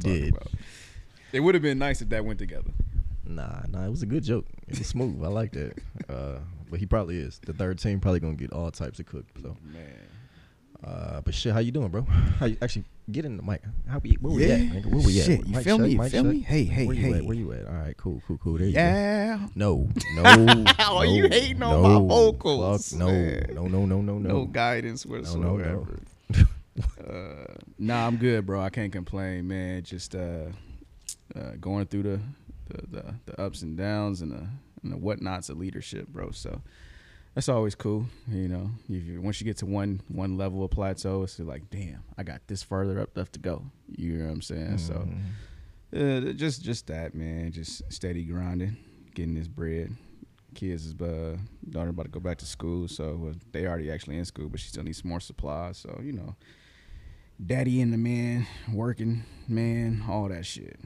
did. about. It would have been nice if that went together. Nah, nah, it was a good joke. It was smooth. I like that. Uh, but he probably is. The third team probably gonna get all types of cooked. So, Man. uh, but shit, how you doing, bro? How you actually get in the mic? How we? Where we at? Nigga? Where we at? Shit, you Mic feel check, me? You feel check. me? Hey, hey, Where you at? Where you at? All right, cool, cool, cool. There you go. Yeah. No, no. Oh, no, you hating on no, my vocals, Fuck, no, no, no, no, no, No no. guidance no, whatsoever. no. Uh, nah, I'm good, bro. I can't complain, man. Just uh, uh, going through the, the the the ups and downs and the and the whatnots of leadership, bro. So that's always cool, you know. If you, once you get to one one level of plateau, it's like, damn, I got this further up left to go. You know what I'm saying? So Mhm. uh, just just that, man. Just steady grinding, getting this bread. Kids is uh, daughter about to go back to school, so they already actually in school, but she still needs some more supplies. So you know, daddy and the man working, man, all that shit.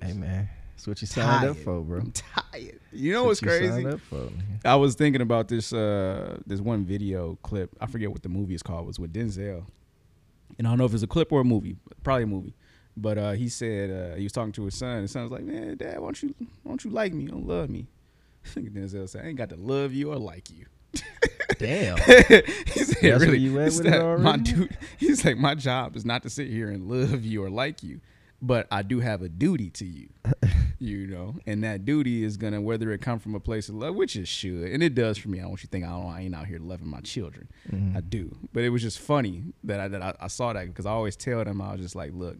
Hey man, that's what you signed up for, bro. I'm tired. You know That's what's what crazy? for. I was thinking about this uh this one video clip. I forget what the movie is called. It was with Denzel, and I don't know if it's a clip or a movie. Probably a movie. But uh, he said uh, he was talking to his son. His son was like, "Man, Dad, why don't you why don't you like me? Don't love me." Denzel said, "I ain't got to love you or like you." Damn. he said, That's where "Really, you at with it that my dude." He's like, "My job is not to sit here and love you or like you, but I do have a duty to you." you know, and that duty is gonna whether it come from a place of love, which it should, and it does for me. I don't want you to think I don't. I ain't out here loving my children. Mm-hmm. I do, but it was just funny that I that I, I saw that because I always tell them I was just like, look,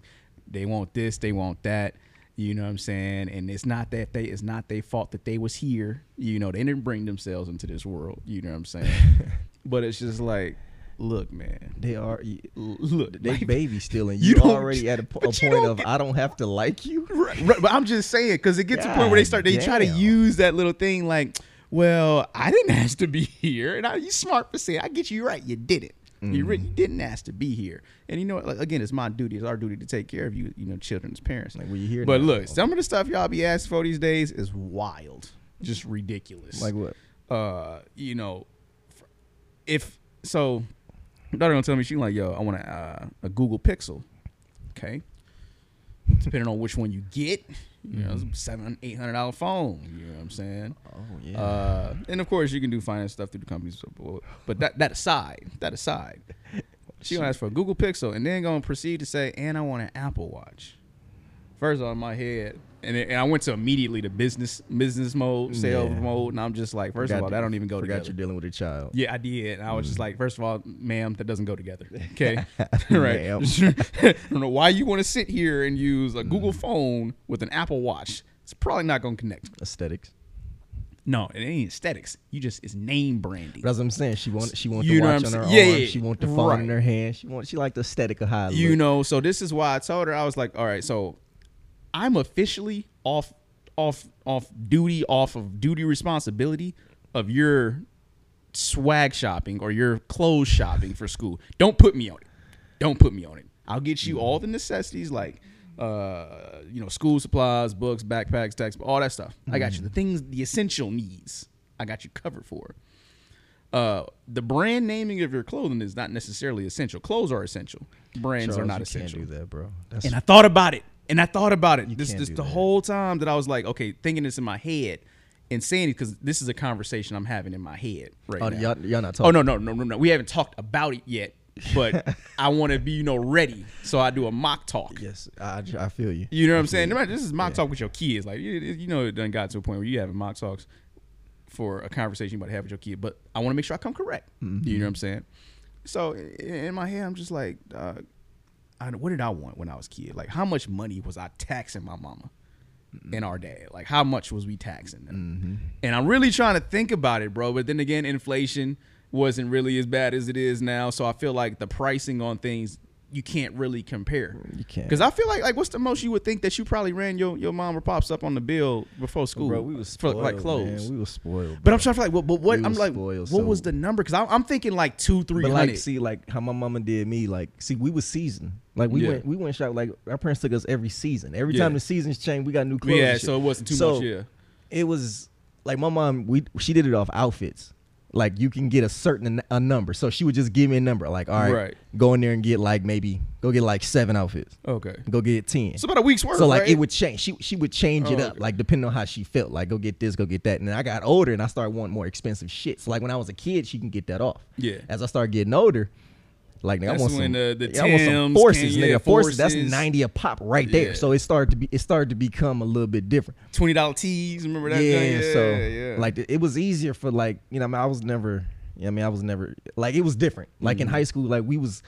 they want this, they want that. You know what I'm saying? And it's not that they it's not their fault that they was here. You know, they didn't bring themselves into this world. You know what I'm saying? but it's just like, look, man, They are. look, They like- baby still, and You you, already at a, a point of get- I don't have to like you. Right, right, but I'm just saying because it gets to a point where they start they try to use that little thing like, well, I didn't ask to be here, and I, you smart for saying I get you right, you didn't. You, re- you Mm-hmm. didn't ask to be here, and you know, what, like, again, it's my duty, it's our duty to take care of you, you know, children's parents. Like, you hear but now. look, some of the stuff y'all be asking for these days is wild, just ridiculous. Like what? uh, you know, if so, daughter gonna tell me she like, yo, I want a, uh, a Google Pixel. Okay, depending on which one you get, you know, it's a seven, eight hundred dollar phone. You know what I'm saying? Oh yeah. Uh, and of course, you can do finance stuff through the companies. but- But that that aside, that aside, she gonna ask for a Google Pixel, and then gonna proceed to say, and I want an Apple Watch. First of all, in my head, and, it- and I went to immediately to business business mode, sales Yeah. mode, and I'm just like, first of all, that don't even go Forgot together. you're dealing with a child. Yeah, I did. And I was just mm. like, first of all, ma'am, that doesn't go together. Okay. right. I don't know why you want to sit here and use a Google mm. phone with an Apple Watch. It's probably not going to connect. Aesthetics. No, it ain't aesthetics. You just, it's name branding. That's what I'm saying. She want she want You the watch on her? Yeah, arm. yeah, She want the phone right. in her hand. She want she like the aesthetic of how You look. know, so this is why I told her, I was like, all right, so I'm officially off, off, off duty, off of duty responsibility of your swag shopping or your clothes shopping for school. Don't put me on it. Don't put me on it. I'll get you all the necessities like uh, you know, school supplies, books, backpacks, textbooks, all that stuff. I got you. The things, the essential needs, I got you covered for. Uh, the brand naming of your clothing is not necessarily essential. Clothes are essential. Brands are not essential. Can't do that, bro. That's And I thought about it. And I thought about it. You This this the that. whole time that I was like, okay, thinking this in my head and saying it because this is a conversation I'm having in my head right oh, now. y'all, y'all not Oh talking. no, no, no, no, no. We haven't talked about it yet, but I want to be, you know, ready. So I do a mock talk. Yes, I, I feel you. You know what I'm saying? No This is mock talk with your kids. Like you, you know, it done got to a point where you having mock talks for a conversation you about to have with your kid. But I want to make sure I come correct. You know what I'm saying? So in, in my head, I'm just like, uh, I, what did I want when I was a kid? Like, how much money was I taxing my mama mm-hmm. and our dad? Like, how much was we taxing them? Mm-hmm. And I'm really trying to think about it, bro. But then again, inflation wasn't really as bad as it is now. So I feel like the pricing on things you can't really compare. You can't. Because I feel like like what's the most you would think that you probably ran your, your mom or pops up on the bill before school, bro, we was for like clothes. Man. We was spoiled. but. I'm trying to feel like, what, but what We I'm was like, spoiled, what was the number? Because I'm thinking like two, three But like, see, like how my mama did me. Like, see, we was seasoned. Like we Yeah. went, we went shop. Like our parents took us every season. Every Yeah. time the seasons changed, we got new clothes. yeah, so it wasn't too So, much. Yeah, it was like my mom. We she did it off outfits. Like you can get a certain a number. So she would just give me a number. Like, all right, Right. go in there and get like maybe go get like seven outfits. Okay. Go get ten. It's about a week's worth. So like right? it would change. She she would change it Oh, up, okay. like depending on how she felt. Like go get this, go get that. And then I got older and I started wanting more expensive shit. So like when I was a kid, she can get that off. Yeah. As I started getting older, like nigga, I That's want when some, the- the I want some forces, came- nigga. yeah, forces. That's ninety a pop right there. Yeah. So it started to be it started to become a little bit different. twenty dollar tees. Remember that? yeah, yeah, So yeah. like it was easier for like you know I, mean, I was never. I mean I was never like it was different. Like in mm. high school, like we was.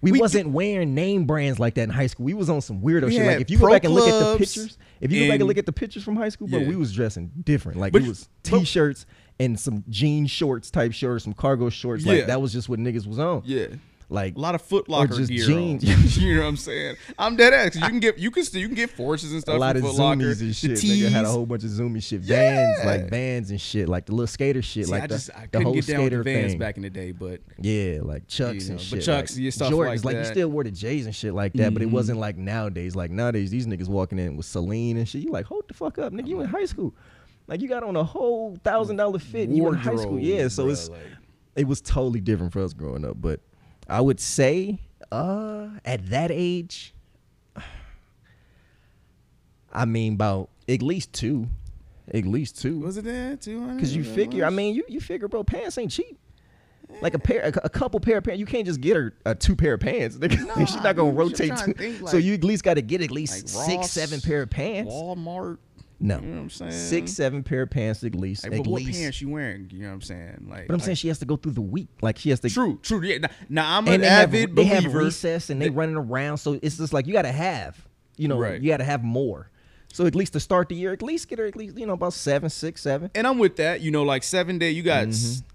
We. We- wasn't wearing name brands like that in high school. We was on some weirdo We shit. Like if you go back and look at the pictures, if you go back and- look at the pictures from high school, Yeah. we was dressing different. Like But- it was t-shirts and some jean shorts type shirts, some cargo shorts. Yeah. Like that was just what niggas was on. yeah. Like A lot of Foot Locker just gear. jeans. you know what I'm saying? I'm dead ass. You can get you can still you can get forces and stuff. a lot of Zumiez and The shit. Nigga had a whole bunch of zoomy shit, vans, Yeah. like bands and shit, like the little skater shit, See, like I the, just I the whole get down with skater the Vans thing. back in the day, but Yeah, like Chucks You and know, but shit. Chucks, like stuff Jordans, like like you still wore the J's and shit like that, but it Mhm. wasn't like nowadays. Like nowadays, these niggas walking in with Celine and shit. You like, hold the fuck up, nigga. You in high school. Like you got on a whole thousand dollar fit. And you were in high school, yeah. So bruh, it's like, it was totally different for us growing up. But I would say, uh, at that age, I mean, about at least two, at least two. was it that two hundred? Because you figure, I mean, you you figure, bro, pants ain't cheap. Like a pair, a, a couple pair of pants, you can't just get her a two pair of pants. Nah, She's not gonna I'm rotate. Two. think, so you at least got to get at least like six, Ross, seven pair of pants. Walmart. No, You know what I'm saying? six, seven pair of pants at least. Like, at but what least. pants you wearing? You know what I'm saying? Like, But I'm like, saying she has to go through the week. Like she has to. true, true. Yeah. Now, now I'm an they have, avid they have recess and they running around. So it's just like you got to have, you know, Right. you got to have more. So at least to start the year, at least get her at least you know about seven, six, seven. and I'm with that. You know, like seven day, you got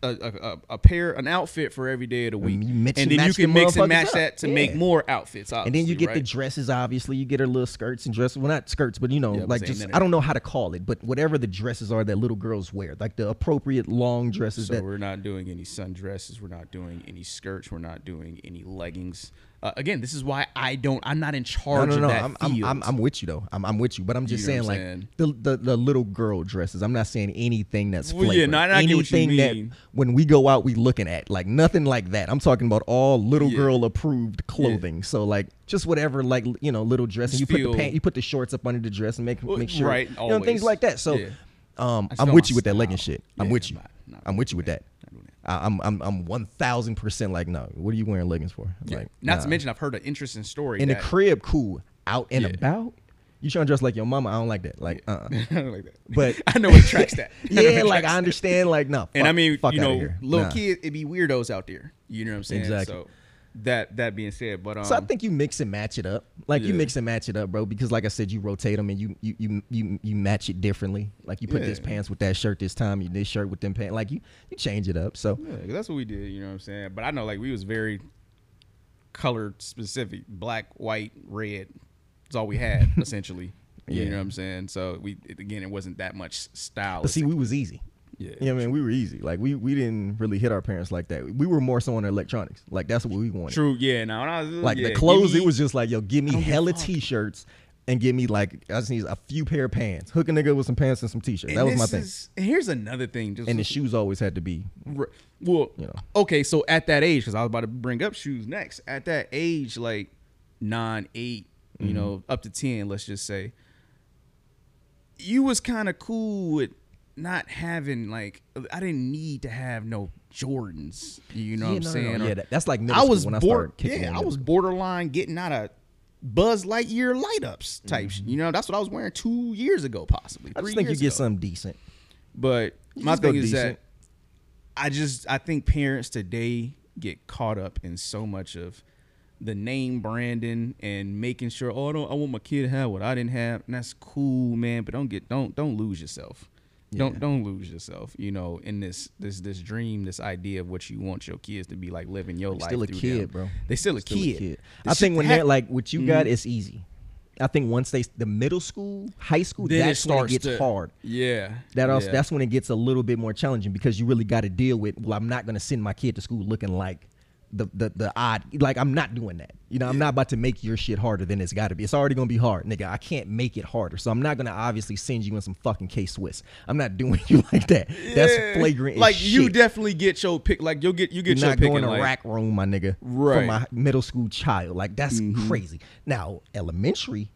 a pair, an outfit for every day of the week, Mm-hmm. you mix and and then you can mix and match up. that to Yeah. make more outfits. And then you get the dresses. Obviously, you get her little skirts and dresses. Well, not skirts, but you know, Yeah, like just I don't know how to call it, but whatever the dresses are that little girls wear, like the appropriate long dresses. So that we're not doing any sundresses. We're not doing any skirts. We're not doing any leggings. Uh, again, this is why I don't. I'm not in no, charge no, of no. that I'm, I'm. I'm, I'm with you though. I'm, I'm with you, but I'm just You saying like I'm the, the the little girl dresses. I'm not saying anything that's Well, yeah, no, I get what you anything mean. that when we go out we looking at like nothing like that. I'm talking about all little Yeah. girl approved clothing. So like just whatever like you know little dress and you put the pant, you put the shorts up under the dress and make Well, make sure right, you know things like that. So. Yeah. Um, I'm with you with that legging shit. I'm with you. I'm not- not I'm with you with that. Not doing that. I- I'm I'm I'm one thousand percent like no. What are you wearing leggings for? Yeah. Like not to mention, I've heard an interesting story. in the crib, cool. Out and Yeah. about, you trying to dress like your mama? I don't like that. Like, uh, I don't like that. But- I know what tracks that. I yeah, like I that. understand. Like, no, And I mean, fuck you know, little Nah. kids, it be weirdos out there. You know what I'm saying? Exactly. So that that being said, but um, So I think you mix and match it up. Like you mix and match it up, bro. Because like I said, you rotate them and you you you you, you match it differently. Like you put this pants with that shirt this time, you this shirt with them pants. Like you you change it up. So Yeah, that's what we did. You know what I'm saying? But I know like we was very colored specific, black, white, red. That's all we had essentially. Yeah. You know what I'm saying? So we it, again, it wasn't that much style. But see, we was easy. Yeah, You know what I mean? We were easy. Like we we didn't really hit our parents like that. We were more so on electronics. Like that's what we wanted. true. Yeah, now when I was Like yeah, the clothes, me- it was just like, yo, give me don't give a hella t-shirts and give me like I just need a few pair of pants. Hook a nigga with some pants and some t-shirts. that was my thing. is- here's another thing. Just and the shoes always had to be Well, You know. okay, so at that age, because I was about to bring up shoes next. At that age, like nine, eight, Mm-hmm. you know, up to ten, let's just say, you was kind of cool with not having like I didn't need to have no Jordans. You know Yeah, what I'm no, no, no. saying? Yeah, that- that's like middle I school was when I started kicking Yeah, I was school. borderline getting out of Buzz Lightyear light ups type. shit. You know, that's what I was wearing two years ago, possibly. Mm-hmm. I just think you get ago. something decent. But You my thing is decent. that I just I think parents today get caught up in so much of the name branding and making sure oh I don't I want my kid to have what I didn't have and that's cool man but don't get don't don't lose yourself Yeah. don't don't lose yourself you know in this this this dream this idea of what you want your kids to be like living your life still a kid, them. bro. they still a kid, a kid. I think when hap- they're like what you got, Mhm. it's easy. I think once they the middle school, high school, then that's it when it gets to, hard. yeah That also, yeah. that's when it gets a little bit more challenging because you really got to deal with. Well, I'm not going to send my kid to school looking like the the the odd. Like I'm not doing that. You know, I'm not about to make your shit harder than it's got to be. It's already gonna be hard, nigga. I can't make it harder, so I'm not gonna obviously send you in some fucking K Swiss. I'm not doing you like that. That's flagrant. Like you shit. definitely get your pick. Like you'll get you get You're your not pick going in to like, rack room, my nigga, Right. Mm-hmm. my middle school child. Like that's crazy. Now elementary,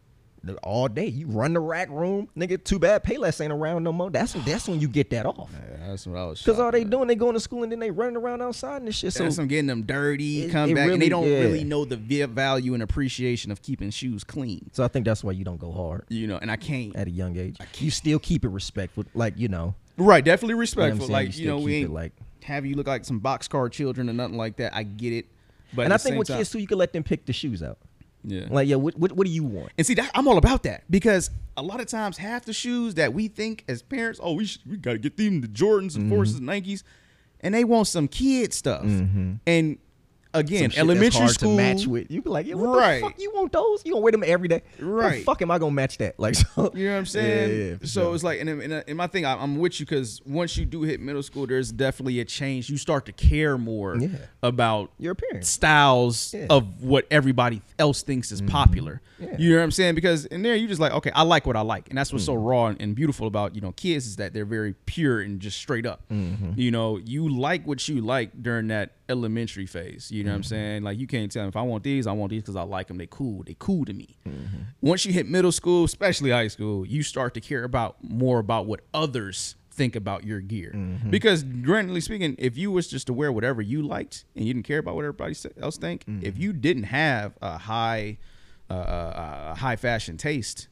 all day you run the rack room, nigga. Too bad Payless ain't around no more. That's when that's when you get that off. Yeah, that's what I was. Cause all they at. doing, they going to school and then they running around outside and this shit. So That's them getting them dirty, It- come it back, and they don't yeah. really know the value and appreciation of keeping shoes clean. So I think that's why you don't go hard You know, and I can't. at a young age. You still keep it respectful, like you know. Right, definitely what I'm respectful. like You you, know, we ain't like- have you look like some boxcar children or nothing like that. I get it, but and I think with time- kids too, you can let them pick the shoes out. Yeah, Like, yeah, what what, what do you want? And see, that, I'm all about that because a lot of times half the shoes that we think as parents, oh, we should, we got to get them the Jordans and Forces, Mm-hmm. Nikes, and they want some kid stuff. And again, elementary school to match with. You be like, yeah, what Right. the fuck? You want those? You gonna wear them every day? How the Right. fuck am I gonna match that? Like, so, You know what I'm saying? Yeah, yeah, so sure. it's like, and, and, and my thing, I'm with you because once you do hit middle school, there's definitely a change. You start to care more Yeah. about Your appearance. styles of what everybody else thinks is popular. Yeah. You know what I'm saying? Because in there, you just like, okay, I like what I like, and that's what's Mm. so raw and, and beautiful about you know kids is that they're very pure and just straight up. Mm-hmm. You know, you like what you like during that elementary phase. You know what I'm Mm-hmm. saying? Like you can't tell them if I want these, I want these because I like them. They cool. They cool to me. Mm-hmm. Once you hit middle school, especially high school, you start to care about more about what others think about your gear. Mm-hmm. Because grandly speaking, if you was just to wear whatever you liked and you didn't care about what everybody else think, Mm-hmm. if you didn't have a high, uh, uh, uh, high fashion taste,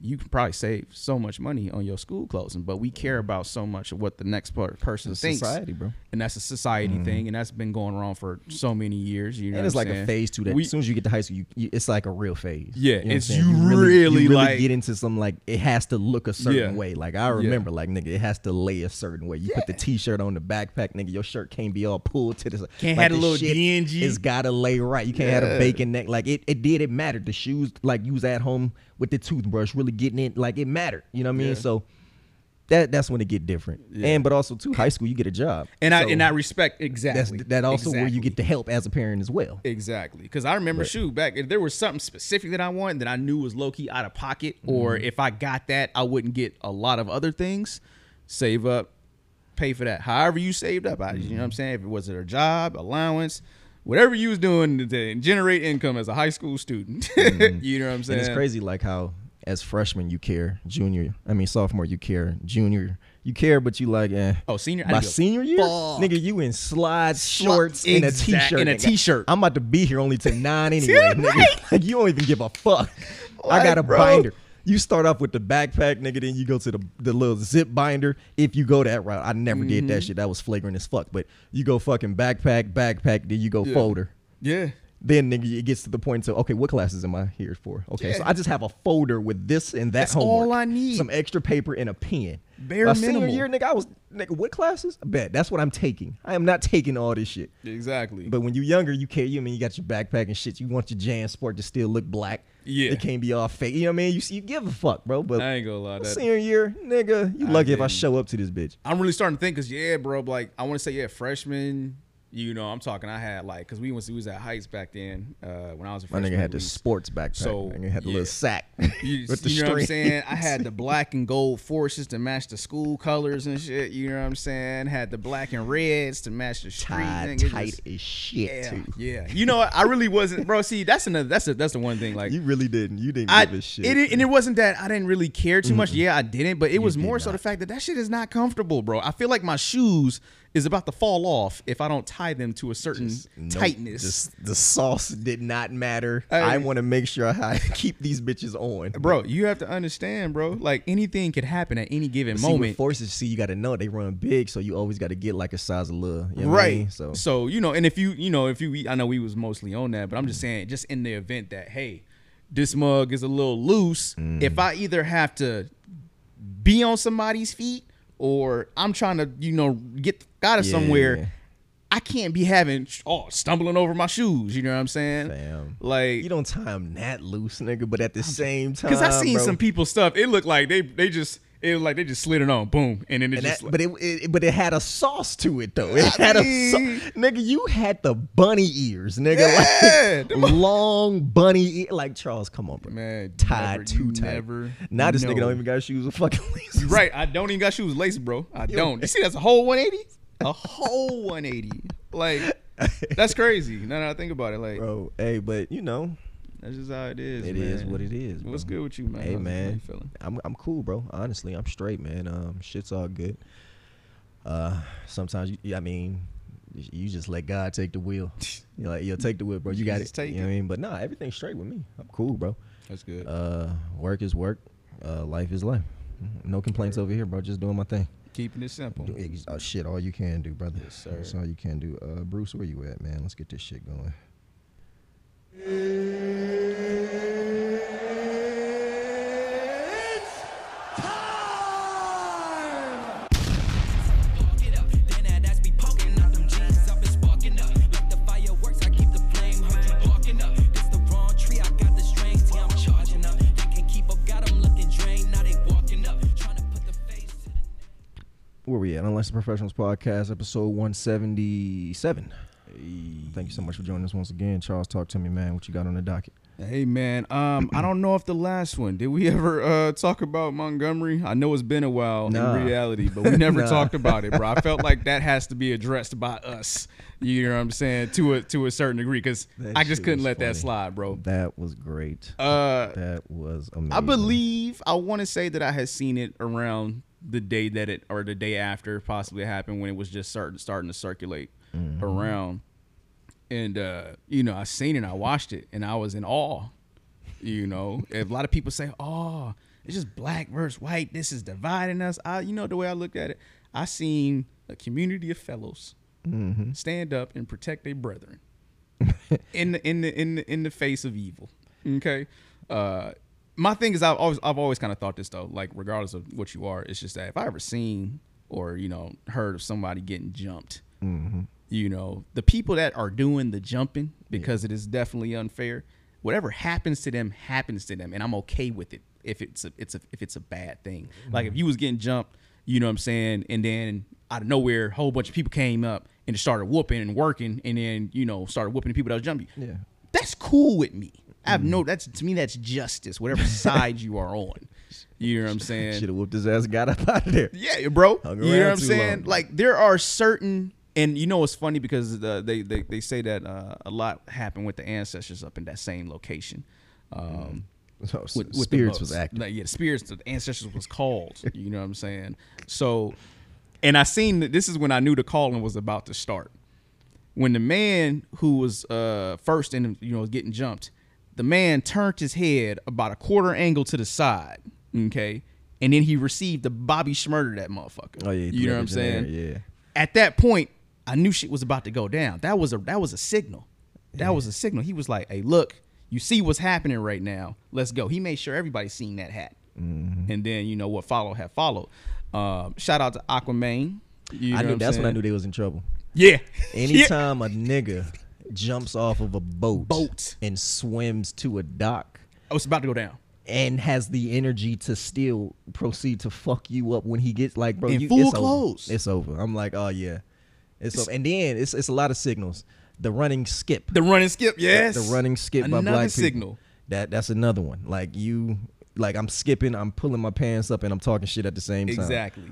you can probably save so much money on your school clothing. But we care about so much of what the next person It's thinks, society, bro. and that's a society mm-hmm. thing, and that's been going on for so many years. You know, and it's like I'm a phase to that. We- as soon as you get to high school, you, you, it's like a real phase. Yeah, know what I'm it's you really, you like- get into some like it has to look a certain Yeah. way. Like I remember, like nigga, it has to lay a certain way. You put the t-shirt on the backpack, nigga. Your shirt can't be all pulled to the Can't like have a little dingy. It's gotta lay right. You can't have a bacon neck. Like it, it did. It mattered. The shoes, like you was at home with the toothbrush, really getting it. Like it mattered. You know what I mean? Yeah. So. That, that's when it get different, Yeah. and but also too high school you get a job, and I and I respect that's exactly that also where you get the help as a parent as well. Exactly. Because I remember, shoot, back if there was something specific that I wanted that I knew was low key out of pocket, or Mm-hmm. if I got that, I wouldn't get a lot of other things. Save up, pay for that. However you saved up, I, you know Mm-hmm. what I'm saying? If it was a job, allowance, whatever you was doing to, generate income as a high school student, you know what I'm saying? And it's crazy, like how as freshman you care, junior, I mean sophomore you care, junior you care, but you like, eh. Oh, senior? My didn't give a senior year, fuck. nigga, you in slides, shorts, and a t-shirt, and a t-shirt. I'm about to be here only to nine anyway, nigga. Like you don't even give a fuck. I got a bro. binder. You start off with the backpack, nigga, then you go to the the little zip binder. If you go that route, I never did Mm-hmm. that shit. That was flagrant as fuck. But you go fucking backpack, backpack, then you go Yeah. folder Yeah. Then nigga, it gets to the point to okay, what classes am I here for? Okay, so I just have a folder with this and that That's homework. all I need. Some extra paper and a pen. Bare My senior year, nigga, I was nigga, what classes? I bet that's what I'm taking. I am not taking all this shit. Exactly. But when you're younger, you care. You I mean you got your backpack and shit. You want your JanSport to still look black. Yeah. it can't be all fake. You know what I mean? You see, you give a fuck, bro. But I ain't gonna lie. That, senior year, nigga, you I lucky if I show up to this bitch. I'm really starting to think because yeah, bro. Like I want to say yeah, freshman. You know, I'm talking. I had like because we was we was at Heights back then uh, when I was a My freshman. nigga had the sports backpack. So, nigga had the yeah. little sack You, with the you know what I'm saying? I had the black and gold forces to match the school colors and shit. You know what I'm saying? Had the black and reds to match the street. tied nigga, tight just- as shit yeah, too. yeah. You know, what? I really wasn't, bro. See, that's another. That's a, that's the one thing. Like You really didn't. You didn't I, give a shit. it, and it wasn't that I didn't really care too much. Yeah, I didn't, but it was did more so the fact that that shit is not comfortable, bro. I feel like my shoes is about to fall off if I don't tie them to a certain Nope. tightness. Just the sauce did not matter. Hey. I want to make sure I keep these bitches on, bro, you have to understand, bro. Like anything could happen at any given See, moment. forces, see, you got to know they run big, so you always got to get like a size of little, you know what I right mean? So so you know and if you you know if you i know we was mostly on that but i'm just saying just in the event that hey this mug is a little loose Mm. if i either have to be on somebody's feet or i'm trying to you know get out of Yeah. somewhere i can't be having oh stumbling over my shoes you know what i'm saying Fam. like you don't tie them that loose, nigga. But at the same time, because i seen bro, some people stuff it looked like they they just It was like they just slid it on, boom, and then it And just. that, like, but it, it but it had a sauce to it though. It had a sauce. nigga. You had the bunny ears, nigga. Yeah, like long bunny ear. Like Charles, come on, bro. Man, tied too tight. never now this nigga don't even got shoes with fucking laces. Right, I don't even got shoes laces, bro. I don't. You see, that's a whole 180. A whole 180. Like that's crazy. Now that I think about it, like bro. Hey, but you know, that's just how it is. it man. is what it is. What's good with you, man? Hey How's- man, you feeling? I'm I'm cool, bro. Honestly, I'm straight, man. Um, shit's all good. Uh, sometimes you, I mean, you just let God take the wheel. You like, you'll take the wheel, bro. You got it. you know what I mean? But nah, everything's straight with me. I'm cool, bro. That's good. Uh, work is work. Uh, life is life. No complaints over here, bro. Just doing my thing. Keeping it simple. Do- Oh, shit, all you can do, brother. Yes, sir. That's all you can do. Uh, Bruce, where you at, man? Let's get this shit going. Where we at? Unless the Professionals Podcast, episode 177. Thank you so much for joining us once again. Charles, talk to me, man. What you got on the docket? Hey man, um, I don't know if the last one did we ever uh talk about Montgomery. I know it's been a while Nah. in reality, but we never Nah. talked about it, bro. I felt like that has to be addressed by us. You know what I'm saying to a to a certain degree because I just couldn't let that slide, bro. That was great. Uh, That was amazing. I believe I want to say that I had seen it around the day that it or the day after possibly happened when it was just starting starting to circulate around. And uh, you know, I seen it, I watched it, and I was in awe. You know, a lot of people say, "Oh, it's just black versus white. This is dividing us." I, you know, the way I looked at it, I seen a community of fellows stand up and protect their brethren in the in the in the in the face of evil. Okay. Uh my thing is I've always I've always kind of thought this though, like regardless of what you are, it's just that if I ever seen or, you know, heard of somebody getting jumped, mm-hmm. you know, the people that are doing the jumping, because it is definitely unfair, whatever happens to them happens to them. And I'm okay with it if it's a it's a if it's a bad thing. Like if mm-hmm. you was getting jumped, you know what I'm saying, and then out of nowhere, a whole bunch of people came up and just started whooping and working and then, you know, started whooping the people that was jumping Yeah. that's cool with me. I have no that's to me that's justice, whatever side you are on. You know what I'm saying? Should have whooped his ass and got up out of there. Yeah, bro. You know what I'm saying? long. Like there are certain and you know it's funny because uh, they, they they say that uh, a lot happened with the ancestors up in that same location. Um, So, with, with the spirits was active. Like, yeah, the spirits, the ancestors was called. you know what I'm saying? So, and I seen that this is when I knew the calling was about to start. When the man who was uh first in, you know, getting jumped, the man turned his head about a quarter angle to the side. Okay. And then he received the Bobby Shmurda that motherfucker. Oh, yeah, you know what I'm saying? there, yeah. At that point, I knew shit was about to go down. That was a that was a signal. That was a signal. He was like, "Hey, look, you see what's happening right now. Let's go." He made sure everybody seen that hat, Mm-hmm. and then you know what followed had followed. Um, shout out to Aquaman. You I knew that's I'm when I knew they was in trouble. Yeah. Yeah. Anytime a nigga jumps off of a boat, Boat. and swims to a dock Oh, it's about to go down. and has the energy to still proceed to fuck you up when he gets like, bro, In you, full it's over. clothes. It's over. I'm like, oh yeah, it's, over. And then it's it's a lot of signals. The running skip, The running skip, yes. the running skip Another by black people. signal. That that's another one. Like you, like I'm skipping, I'm pulling my pants up, and I'm talking shit at the same time. Exactly.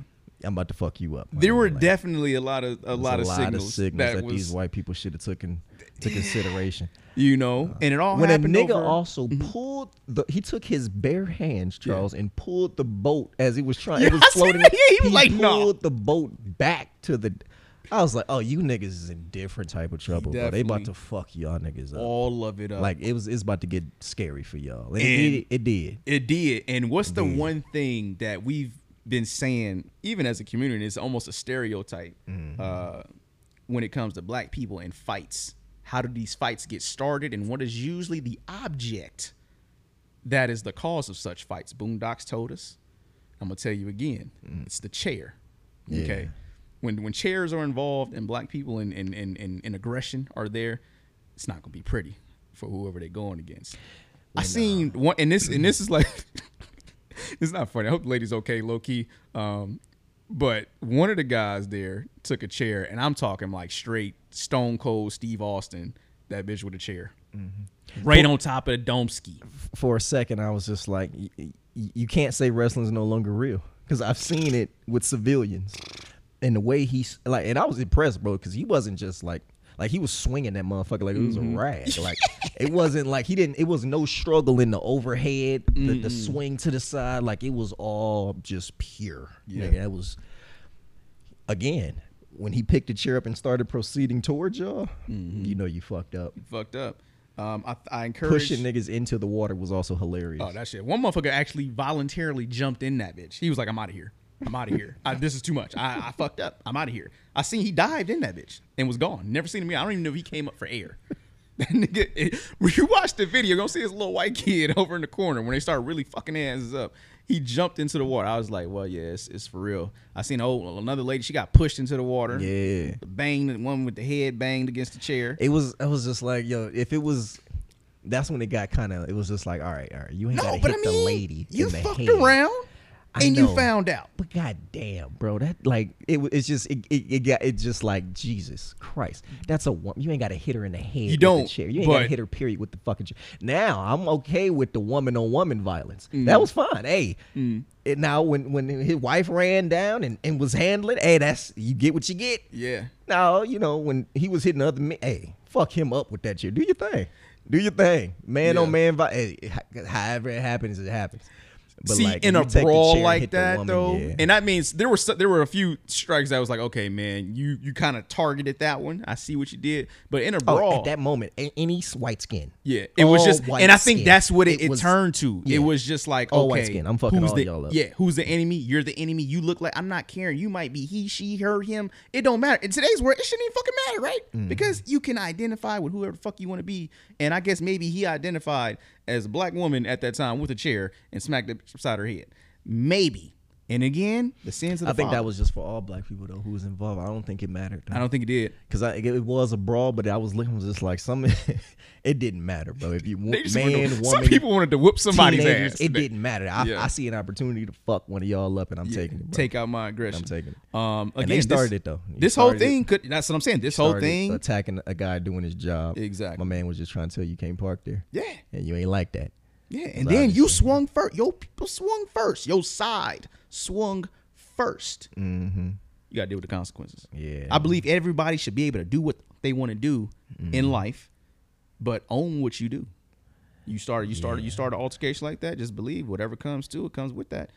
I'm about to fuck you up. There man. were Like, definitely a lot of a there's lot of signals, that, that, these white people should have taken to consideration. you know, and it all when a nigga over- Mm-hmm. also pulled the he took his bare hands charles and pulled the boat as he was trying Yeah, it was floating. Yeah, he was like, pulled the boat back to the i was like oh you niggas is in different type of trouble bro they about to fuck y'all niggas up all of it up. like it was it's about to get scary for y'all it, did, it did It did. And what's the did. one thing that we've been saying, even as a community, it's almost a stereotype Mm-hmm. uh, when it comes to black people and fights. How do these fights get started, and what is usually the object that is the cause of such fights? Boondocks told us. I'm gonna tell you again. It's the chair. Okay. Mm. When when chairs are involved and black people and and, and, and, aggression are there, it's not gonna be pretty for whoever they're going against. I seen one and this and this is like it's not funny. I hope the lady's okay, low key. Um, but one of the guys there took a chair, and I'm talking like straight Stone Cold Steve Austin, that bitch with a chair, Mm-hmm. right on top of the dome ski. For a second, I was just like, y- y- you can't say wrestling's no longer real because I've seen it with civilians, and the way he's like, and I was impressed, bro, because he wasn't just like. Like he was swinging that motherfucker like it was a rag. Like it wasn't like he didn't. It was no struggle in the overhead, the, the swing to the side. Like it was all just pure. Yeah, that was again when he picked a chair up and started proceeding towards y'all. You know you fucked up. Fucked up. Um, I, I encourage Pushing niggas into the water was also hilarious. Oh, that shit. One motherfucker actually voluntarily jumped in that bitch. He was like, I'm out of here. I'm out of here. I, this is too much. I, I fucked up. I'm out of here. I seen he dived in that bitch and was gone. Never seen him again. I don't even know if he came up for air. That nigga, it, when you watch the video, you're gonna see this little white kid over in the corner when they start really fucking asses up. He jumped into the water. I was like, well, yeah, it's, it's for real. I seen oh another lady. She got pushed into the water. Yeah. banged. The one with the head banged against the chair. It was. I was just like, yo, if it was, that's when it got kind of. It was just like, all right, all right, you ain't no, gotta hit I mean, the lady. you fucked head. around I and you found out. But goddamn, bro, that like it. It's just it. It, it got. It's just like Jesus Christ. That's a woman. You ain't got to hit her in the head. with don't, The chair. You ain't got to hit her. Period. With the fucking chair. Now I'm okay with the woman on woman violence. Mm. That was fine. Hey. It, now when when his wife ran down and, and was handling, hey, that's you get what you get. Yeah. Now, you know, when he was hitting other men, hey, fuck him up with that shit. Do your thing. Do your thing. Man Yeah. on man, vi- hey, however it happens, it happens. But See, like, in a you take the brawl chair like that, woman, though, yeah. and that means there were there were a few strikes that was like, okay, man, you you kind of targeted that one. I see what you did, but in a oh, brawl, at that moment, any white skin. yeah, it was just, and I think skin. that's what it, It it, was- turned to. yeah. It was just like, All okay, white skin. I'm fucking who's all the, y'all up. Yeah, who's the enemy? You're the enemy. You look like I'm not caring. You might be he, she, her, him. It don't matter. In today's world, it shouldn't even fucking matter, right? Mm-hmm. Because you can identify with whoever the fuck you want to be, and I guess maybe he identified as a black woman at that time with a chair and smacked it upside her head. Maybe. And again, the sins of the I think that was just for all black people though who was involved. I don't think it mattered. I don't think it did. because I it was a brawl, but I was looking was just like some. it didn't matter, bro. If you man, to- woman, some people wanted to whoop somebody's ass. It didn't matter. I, Yeah. I see an opportunity to fuck one of y'all up, and I'm Yeah, taking it. Bro. Take out my aggression. I'm taking it. Um, again, And they started this, it, though. You This whole thing could. That's what I'm saying. This whole thing. attacking a guy doing his job. Exactly. My man was just trying to tell you you can't park there. Yeah. And you ain't like that. Yeah, and then you swung first. Your people swung first. Your side swung 1st Mm-hmm. You got to deal with the consequences. Yeah. I believe everybody should be able to do what they want to do in Mm-hmm. life, but own what you do. You started. You started. You started an altercation like that. Just believe whatever comes to it comes with that.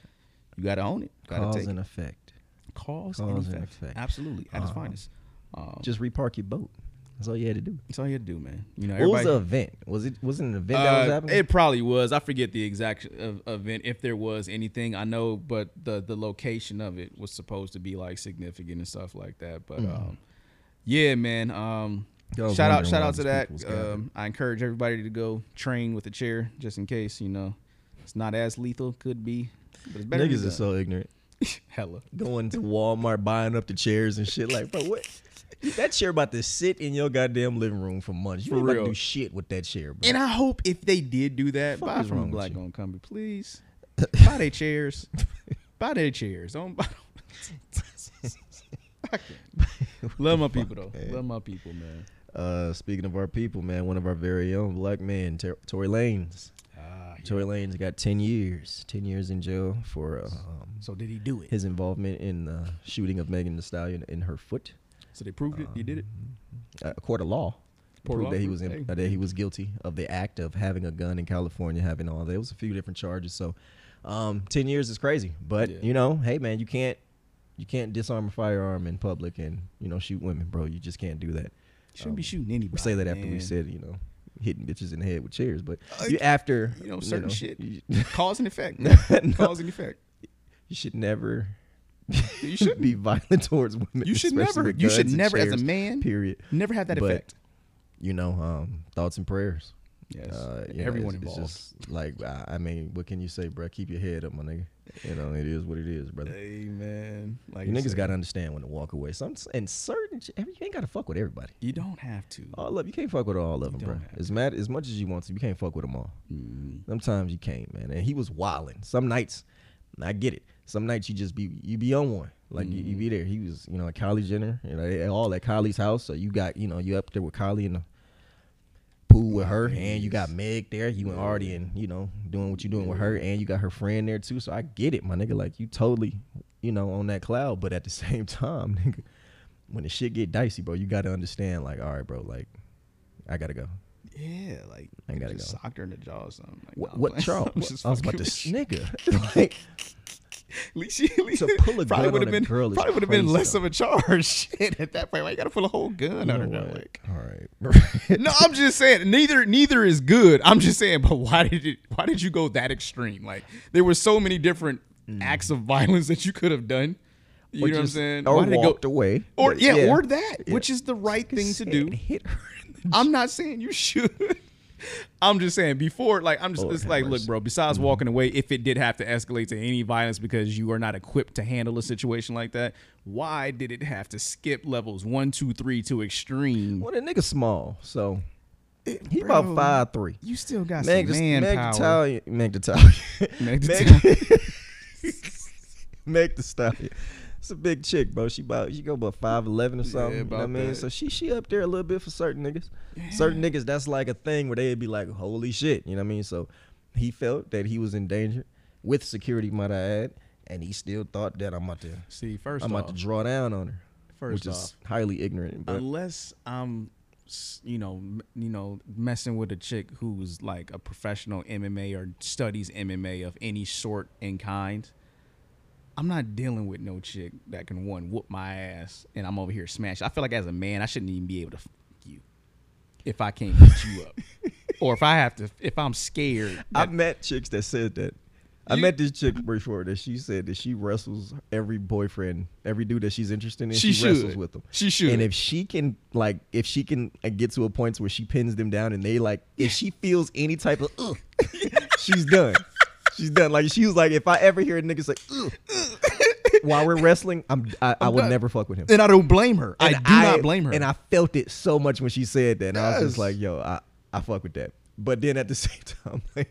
You got to own it. Got to Cause take and it. effect. cause, cause and and effect. effect. Absolutely, at its Uh-huh. finest. Um, Just repark your boat. That's all you had to do. that's all you had to do, man. You know, What was everybody. the event? Was it was it an event that was Uh, happening? it probably was. I forget the exact uh, event if there was anything. I know, but the the location of it was supposed to be like significant and stuff like that. But um, yeah, man. Um. I was shout out, shout out to that. people was gathered. Um, I encourage everybody to go train with a chair just in case. You know, it's not as lethal. Could be, but it's better. Niggas are so ignorant. hella. Going to Walmart, buying up the chairs and shit. Like, bro, what? That chair about to sit in your goddamn living room for months. You For ain't about real. to do shit with that chair, bro. And I hope if they did do that, Fuck buy is from wrong with black you? owned company, please. buy their chairs. buy their chairs. Don't buy. I can't. Love my people though. man? Love my people, man. Uh, speaking of our people, man, one of our very own black men, Ter- Tory Lanez. Ah, Tory Lanez got ten years, ten years in jail for uh, um, So did he do it? his involvement in the shooting of Megan Thee Stallion in her foot. So they proved it. He did it. Uh, a court of law proved law that he was in, hey. uh, that he was guilty of the act of having a gun in California, having all that. It was a few different charges. So, um, ten years is crazy, but Yeah. you know, hey man, you can't you can't disarm a firearm in public and you know shoot women, bro. You just can't do that. Shouldn't be shooting anybody. We say that after we said you know hitting bitches in the head with chairs, but Uh, you after you know certain know, shit. You, Cause and effect. No. Cause and effect. you should never. You shouldn't. be violent towards women. You should never. You should never, as a man, Period. never have that But, effect. You know, um, thoughts and prayers. Yes. Uh, you know, everyone it's- involved. It's just like I, I mean, what can you say, bro? Keep your head up, my nigga. You know, it is what it is, brother. Hey man, like You you niggas said, got to understand when to walk away. Some and certain, you ain't got to fuck with everybody. You don't have to. All of you can't fuck with all of them, bro. As mad as much as you want to, you can't fuck with them all. Mm. Sometimes you can't, man. And he was wilding. Some nights, I get it. Some nights you just be you be on one. Like you, you mm-hmm. be there. He was, you know, at Kylie Jenner, you know, all at Kylie's house. So you got, you know, you up there with Kylie in the pool with her, and you got Meg there. You and Artie, and you know, doing what you doing with her, and you got her friend there too. So I get it, my nigga. Like you totally, you know, on that cloud. But at the same time, nigga, when the shit get dicey, bro, you got to understand. Like, all right, bro, like I gotta go. Yeah, like I gotta go. socked her in the jaw or something. Like, What, what Charles? What- I was about to nigga. like, least she, at least To pull a probably would have a been girl is probably would have been less though. of a charge. Shit, at that point, why you gotta pull a whole gun on her? now. Like, all right. no, I'm just saying neither neither is good. I'm just saying, but why did it? Why did you go that extreme? Like there were so many different mm. acts of violence that you could have done. You Or know what I'm saying? Or why did walked go? away. Or But yeah, or that, Yeah. which is the right thing to do. Hit her. I'm not saying you should. I'm just saying before, like I'm just Lord it's like, look, bro. Besides mm-hmm. walking away, if it did have to escalate to any violence because you are not equipped to handle a situation like that, why did it have to skip levels one, two, three to extreme? Well, the nigga small, so eh, he bro, about five three. You still got Meg, some the, man Meg power. Meg the Meg the Meg the Stallion. It's a big chick, bro. She about she go about five eleven or something. you know what I mean? that. So she she up there a little bit for certain niggas. Certain niggas, that's like a thing where they'd be like, holy shit, you know what I mean? So he felt that he was in danger with security, might I add, and he still thought that I'm about to See, 1st I'm off, about to draw down on her, First which is highly ignorant. But unless I'm, you know, you know, messing with a chick who's like a professional MMA or studies MMA of any sort and kind, I'm not dealing with no chick that can one whoop my ass and I'm over here smash. I feel like as a man, I shouldn't even be able to fuck you if I can't beat you up, or if I have to, if I'm scared. I've met chicks that said that. I You- met this chick before that she said that she wrestles every boyfriend, every dude that she's interested in. She She, wrestles with them. She should. And if she can, like, if she can uh, get to a point where she pins them down and they like, if she feels any type of, Ugh, she's done. She's done. Like she was like, if I ever hear a nigga say, Ugh, while we're wrestling, I'm I, I will done. never fuck with him. and I don't blame her. I And do not blame her. And I felt it so much when she said that. And I was Yes. just like, yo, I, I fuck with that. But then at the same time, like,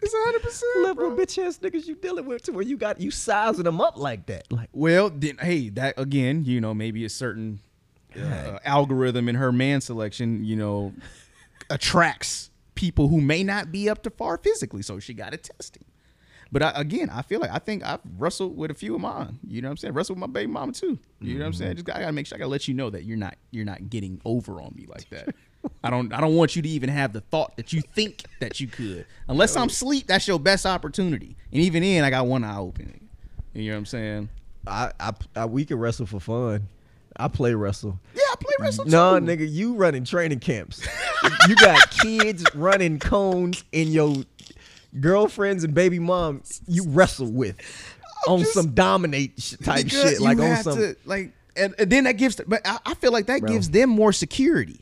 it's 100. percent level bitch ass niggas you dealing with to where you got you sizing them up like that. Like Well, then, hey, that again, you know, maybe a certain uh, algorithm in her man selection, you know, attracts people who may not be up to par physically. So she got it testing. But I, again, I feel like I think I've wrestled with a few of mine. You know what I'm saying? Wrestled with my baby mama too. You know what I'm mm-hmm. saying? Just I gotta make sure I gotta let you know that you're not you're not getting over on me like that. I don't I don't want you to even have the thought that you think that you could. Unless I'm asleep, that's your best opportunity. And even then, I got one eye open. You know what I'm saying? I, I, I we can wrestle for fun. I play wrestle. Yeah, I play wrestle too. No, too. nigga, you running training camps. you got kids running cones in your girlfriends and baby moms you wrestle with on just- some dominate sh- type shit. Like on some to, like, and, and then that gives, but I, I feel like that Bro. gives them more security.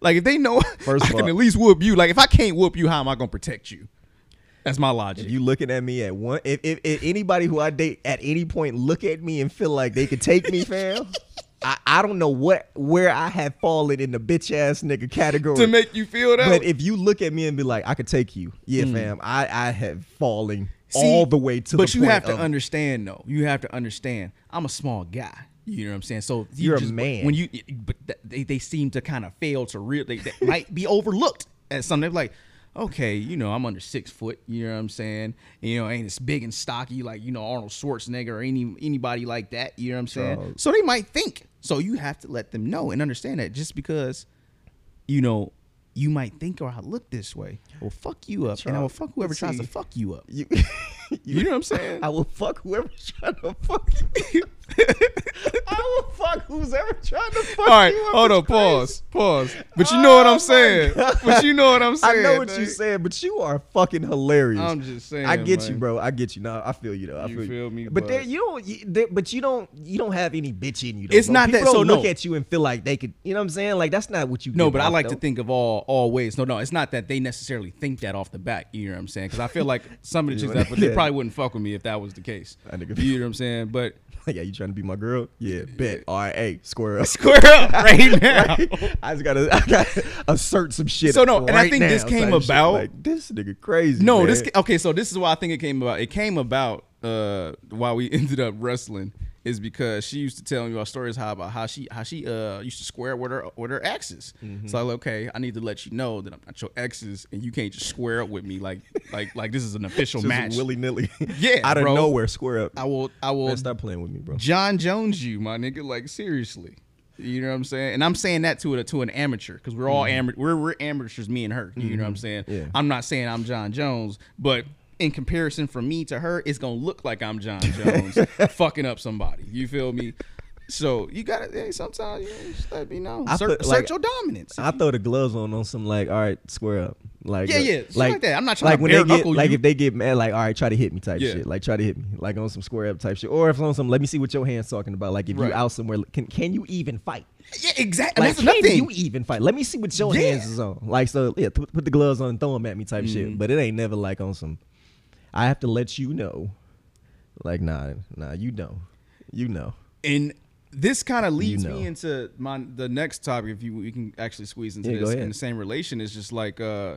Like if they know First I can all- at least whoop you. Like if I can't whoop you, how am I gonna protect you? That's my logic. If you looking at me at one, if, if, if anybody who I date at any point look at me and feel like they could take me, fam, I, I don't know what where I have fallen in the bitch ass nigga category. to make you feel that. but if you look at me and be like, I could take you, yeah, mm. fam, I, I have fallen. See, all the way to the biggest. But you point have to of- understand though. You have to understand. I'm a small guy. You know what I'm saying? So you You're a man. When you, but they, they seem to kind of fail to real. They, they might be overlooked as something They're like. Okay, you know I'm under six foot. You know what I'm saying? You know, ain't as big and stocky like you know Arnold Schwarzenegger or any anybody like that. You know what I'm saying? Charles. So they might think. So you have to let them know and understand that just because, you know, you might think or I look this way, will fuck you up, and I will fuck whoever tries to fuck you up. You, You know what I'm saying? I will fuck whoever's trying to fuck you. I will fuck who's ever trying to fuck All right, you. hold on, pause, pause. But you oh know what Oh I'm saying. God. But you know what I'm saying. I know what dog. you said, but you are fucking hilarious. I'm just saying. I get you, bro. I get you. No, I feel you though. I You feel, feel me, But, there, you don't. You, there, but you don't. You don't have any bitch in you. Though, It's bro. not People that- so look no. at you and feel like they could. You know what I'm saying? Like that's not what you. No, but I like though. to think of all all ways. No, no, it's not that they necessarily think that off the bat. You know what I'm saying? Because I feel like some of the chicks that they. Probably wouldn't fuck with me if that was the case. That nigga- You know what I'm saying? But yeah, you trying to be my girl? Yeah, bet. All right, hey, square up. square up right now. I just gotta, I gotta assert some shit. So, no, and I right think this now came type shit. about- Like this nigga crazy. No, man. this okay. So this is why I think it came about. It came about uh, why we ended up wrestling is because she used to tell me about stories how about how she how she uh used to square with her with her exes. Mm-hmm. So I'm like, okay, I need to let you know that I'm not your exes, and you can't just square up with me like like like this is an official Just match. willy nilly. Yeah, out of bro. nowhere, square up. I will I will Man, stop playing with me, bro. Jon Jones you, my nigga. Like seriously. You know what I'm saying? And I'm saying that to a to an amateur because we're all amateur. We're, we're amateurs, me and her. You know what I'm saying? Yeah. I'm not saying I'm Jon Jones, but in comparison from me to her, it's gonna look like I'm Jon Jones fucking up somebody. You feel me? So you gotta hey, sometimes you know, just let me know. I Assert, put, assert like, your dominance. I throw the gloves on on some like, all right, square up. Like Yeah, uh, yeah, shit like that. I'm not trying like to when they get like you. if they get mad, like all right, try to hit me type Yeah. shit. Like try to hit me, like on some square up type shit. Or if on some, let me see what your hands talking about. Like if Right. you out somewhere, can can you even fight? yeah, exactly. Like That's can you even fight? Let me see what your Yeah. hands is on. Like so, yeah, put, put the gloves on and throw them at me type Mm-hmm. shit. But it ain't never like on some. I have to let you know. Like nah, nah, you know, you know. and this kind of leads know. me into my the next topic if you we can actually squeeze into Yeah, this in the same relation is just like uh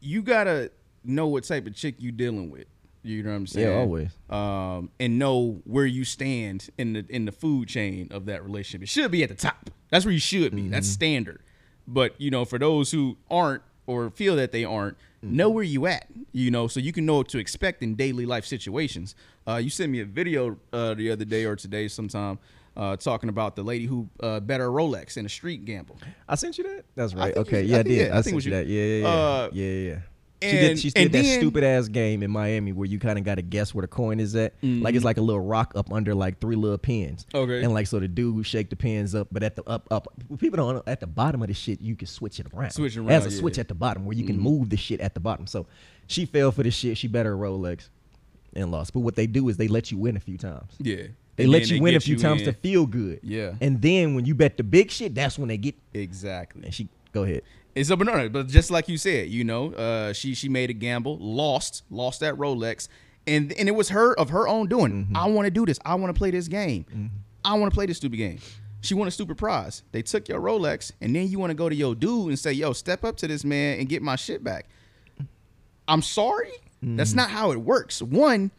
you gotta know what type of chick you dealing with you know what i'm saying Yeah, always. um and know where you stand in the in the food chain of that relationship it should be at the top that's where you should be that's Mm-hmm. standard but you know for those who aren't or feel that they aren't Mm-hmm. know where you at you know so you can know what to expect in daily life situations uh, you sent me a video uh, the other day or today sometime uh, talking about the lady who uh, bet her rolex in a street gamble I sent you that. That's right. Okay, you- yeah, I I did. yeah, I, I sent you you. that. Yeah, yeah, yeah, Uh, yeah, yeah. She and- did. She did that then- stupid ass game in Miami where you kind of got to guess where the coin is at. Like it's like a little rock up under like three little pins. Mm-hmm. Okay. And like so the dude shake the pins up, but at the up up people don't know, at the bottom of the shit you can switch it around. Switch it around, a yeah. switch at the bottom where you can move the shit at the bottom. So she fell for the shit. She bet her Rolex and lost. But what they do is they let you win a few times. yeah They And let you win a few times in. to feel good. Yeah. And then when you bet the big shit, that's when they get. exactly And she go ahead. It's no, no, but just like you said, you know, uh, she she made a gamble, lost, lost that Rolex, and and it was her of her own doing. Mm-hmm. I want to do this. I want to play this game. I want to play this stupid game. She won a stupid prize. They took your Rolex, and then you want to go to your dude and say, "Yo, step up to this man and get my shit back." I'm sorry. Mm-hmm. That's not how it works. One,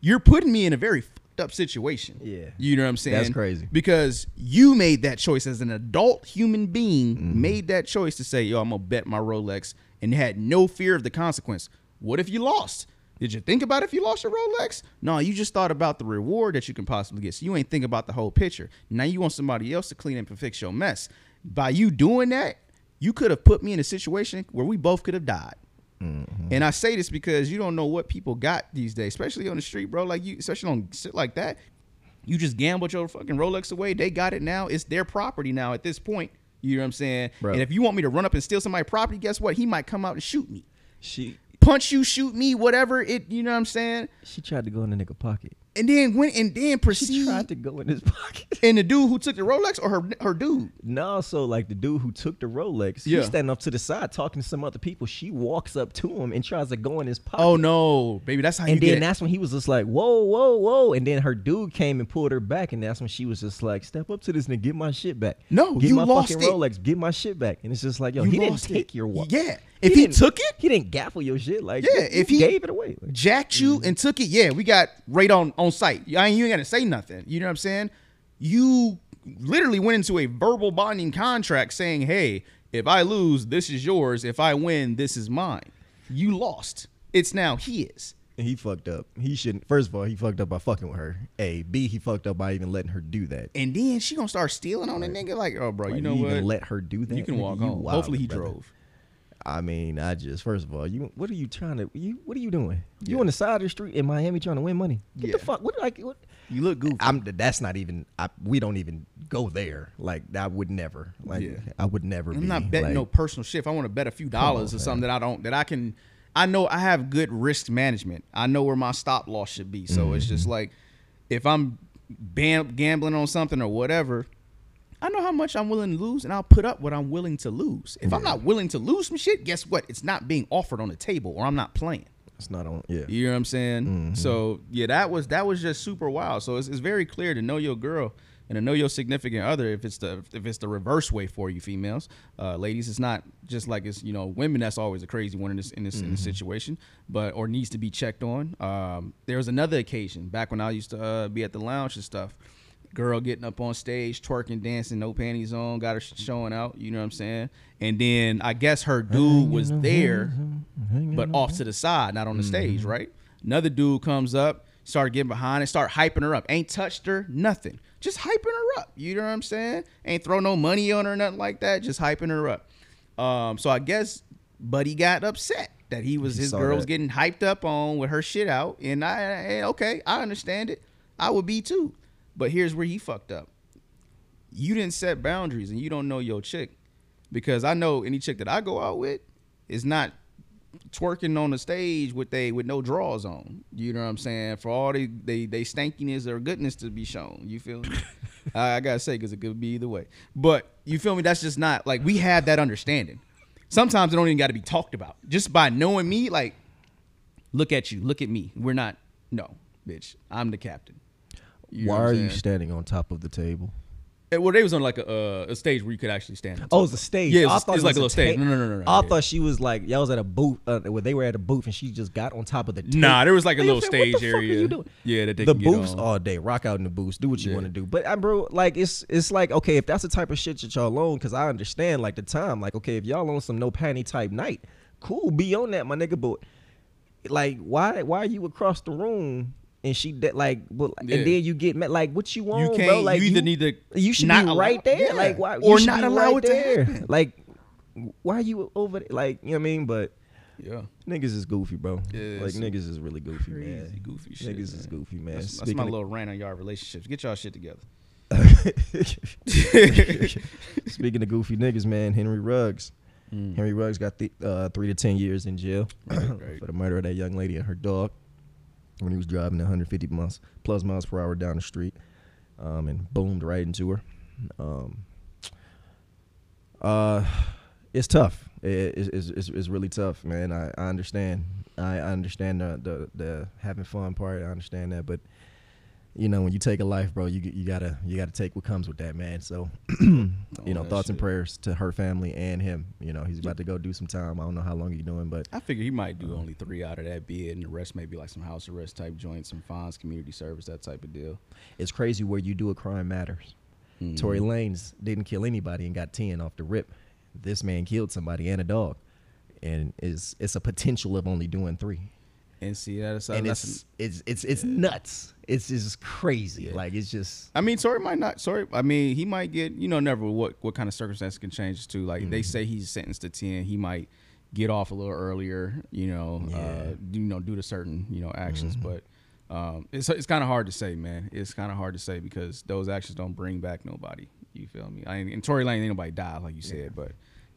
you're putting me in a very up situation. Yeah. You know what I'm saying? That's crazy. Because you made that choice as an adult human being, Mm-hmm. made that choice to say, yo, I'm gonna bet my Rolex and had no fear of the consequence. What if you lost? Did you think about if you lost your Rolex? No, you just thought about the reward that you can possibly get. So you ain't think about the whole picture. Now you want somebody else to clean up and fix your mess. By you doing that, you could have put me in a situation where we both could have died. Mm-hmm. And I say this because you don't know what people got these days, especially on the street, bro. Like you, especially on shit like that. You just gambled your fucking Rolex away. They got it now. It's their property now at this point. You know what I'm saying? Bro. And if you want me to run up and steal somebody's property, guess what? He might come out and shoot me. She Punch you, shoot me, whatever it you know what I'm saying? she tried to go in the nigga pocket. And then went and then She tried to go in his pocket. and the dude who took the Rolex or her her dude. No, so like the dude who took the Rolex, Yeah. he's standing up to the side talking to some other people. She walks up to him and tries to go in his pocket. Oh no, baby, that's how And then that's when he was just like, whoa, whoa, whoa. And then her dude came and pulled her back. And that's when she was just like, step up to this and get my shit back. No, get you my lost fucking it. Rolex, get my shit back. And it's just like, yo, You he didn't take it. your wallet. Yeah. If he didn't- took it? he didn't gaffle your shit. Like, Yeah, if he- gave it away. Like, jacked you mm-hmm. and took it, yeah, we got right on on site. I ain't, you ain't got to say nothing. You know what I'm saying? You literally went into a verbal bonding contract saying, "Hey, if I lose, this is yours. If I win, this is mine." You lost. It's now his. And he fucked up. He shouldn't. First of all, he fucked up by fucking with her. A. B. He fucked up by even letting her do that. And then she gonna start stealing on the nigga. Like, oh, bro, you Like, know you what? even let her do that. you can Nigga, walk you home. wildin', Hopefully, he brother. drove. I mean, I just first of all, you what are you trying to you what are you doing? You on the side of the street in Miami trying to win money? Get the fuck what like what? You look goofy. I'm that's not even. I, we don't even go there. Like I would never. Like Yeah. I would never. I'm be, not betting like, no personal shit. If I want to bet a few dollars on, or something that I don't, that I can, I know I have good risk management. I know where my stop loss should be. So it's Mm-hmm. just like, if I'm bam- gambling on something or whatever, I know how much I'm willing to lose, and I'll put up what I'm willing to lose. If I'm not willing to lose some shit, guess what? It's not being offered on the table, or I'm not playing. It's not on. Yeah. You know what I'm saying? Mm-hmm. So yeah, that was that was just super wild. So it's, it's very clear to know your girl. And to know your significant other, if it's the if it's the reverse way for you females, uh, ladies, it's not just like it's you know women. That's always a crazy one in this in this, in this situation, but or needs to be checked on. Um, there was another occasion back when I used to uh, be at the lounge and stuff. Girl getting up on stage, twerking, dancing, no panties on, got her showing out. You know what I'm saying? And then I guess her dude was there but off to the side, not on the stage, right? Another dude comes up, start getting behind and start hyping her up. Ain't touched her, nothing. Just hyping her up. You know what I'm saying? Ain't throw no money on her, nothing like that. Just hyping her up. Um, so I guess Buddy got upset that he was He his girl was getting hyped up on with her shit out, and I and okay, I understand it. I would be too. But here's where he fucked up. You didn't set boundaries, and you don't know your chick, because I know any chick that I go out with is not twerking on the stage with they with no drawers on. You know what I'm saying? For all they they they stankiness or goodness to be shown. You feel me? I, I gotta say because it could be either way. But you feel me? That's just not like we have that understanding. Sometimes it don't even got to be talked about. Just by knowing me, like, look at you, look at me. We're not. No, bitch. I'm the captain. You Why are you standing on top of the table? Eh, Well, they was on like a uh, a stage where you could actually stand. on Oh, it's a stage. Yeah, it's, I thought it like was a little stage. ta- No, no, no, no. no I yeah. thought she was like y'all was at a booth uh, where they were at a booth and she just got on top of the. Table. Nah, there was like a little fam, stage what the fuck are area. you doing? Yeah, that they the can get booths on. all day. Rock out in the booths. Do what you Yeah. want to do. But I, bro, like it's it's like okay, if that's the type of shit that y'all on, because I understand like the time. Like okay, if y'all on some no panty type night, cool, be on that, my nigga. But like, why why are you across the room? And she de- like, but, Yeah. and then you get met like, what you want, You bro? Like, you either need to. you should not be allow- right there. Yeah. Like why or not allow right it to there. happen. Like why you over there? Like you know what I mean? But Yeah. niggas is goofy, bro. Yeah, like niggas is really goofy, Crazy man. goofy shit. Niggas is goofy, man. That's, that's Speaking my little rant on y'all relationships. Get y'all shit together. Speaking of goofy niggas, man, Henry Ruggs. Mm. Henry Ruggs got th- uh, three to ten years in jail right. for the murder of that young lady and her dog when he was driving 150 miles plus miles per hour down the street, um, and boomed right into her. Um, uh, it's tough. It, it's, it's, it's, really tough, man. I, I understand. I, I understand the, the the having fun part. I understand that, but you know when you take a life, bro, you you gotta you gotta take what comes with that, man. So you know, thoughts and prayers to her family and him. You know, he's about to go do some time. I don't know how long he's doing, but I figure he might do only three out of that bid, and the rest maybe like some house arrest type joints, some fines, community service, that type of deal. it's crazy where you do a crime matters. Mhm. Tory Lanez didn't kill anybody and got ten off the rip. This man killed somebody and a dog, and is it's a potential of only doing three. And see that's, and that's it's, it's it's it's nuts. It's just crazy. Yeah. Like it's just I mean, Tory might not. Sorry, I mean, he might get. You know, never what what kind of circumstances can change too. Like Mm-hmm. they say he's sentenced to ten, he might get off a little earlier. You know, uh, Yeah. Mm-hmm. you know, due to certain you know actions, but. Um, it's it's kind of hard to say, man. It's kind of hard to say because those actions don't bring back nobody. You feel me? I mean, in Tory Lanez, ain't nobody died, like you said, but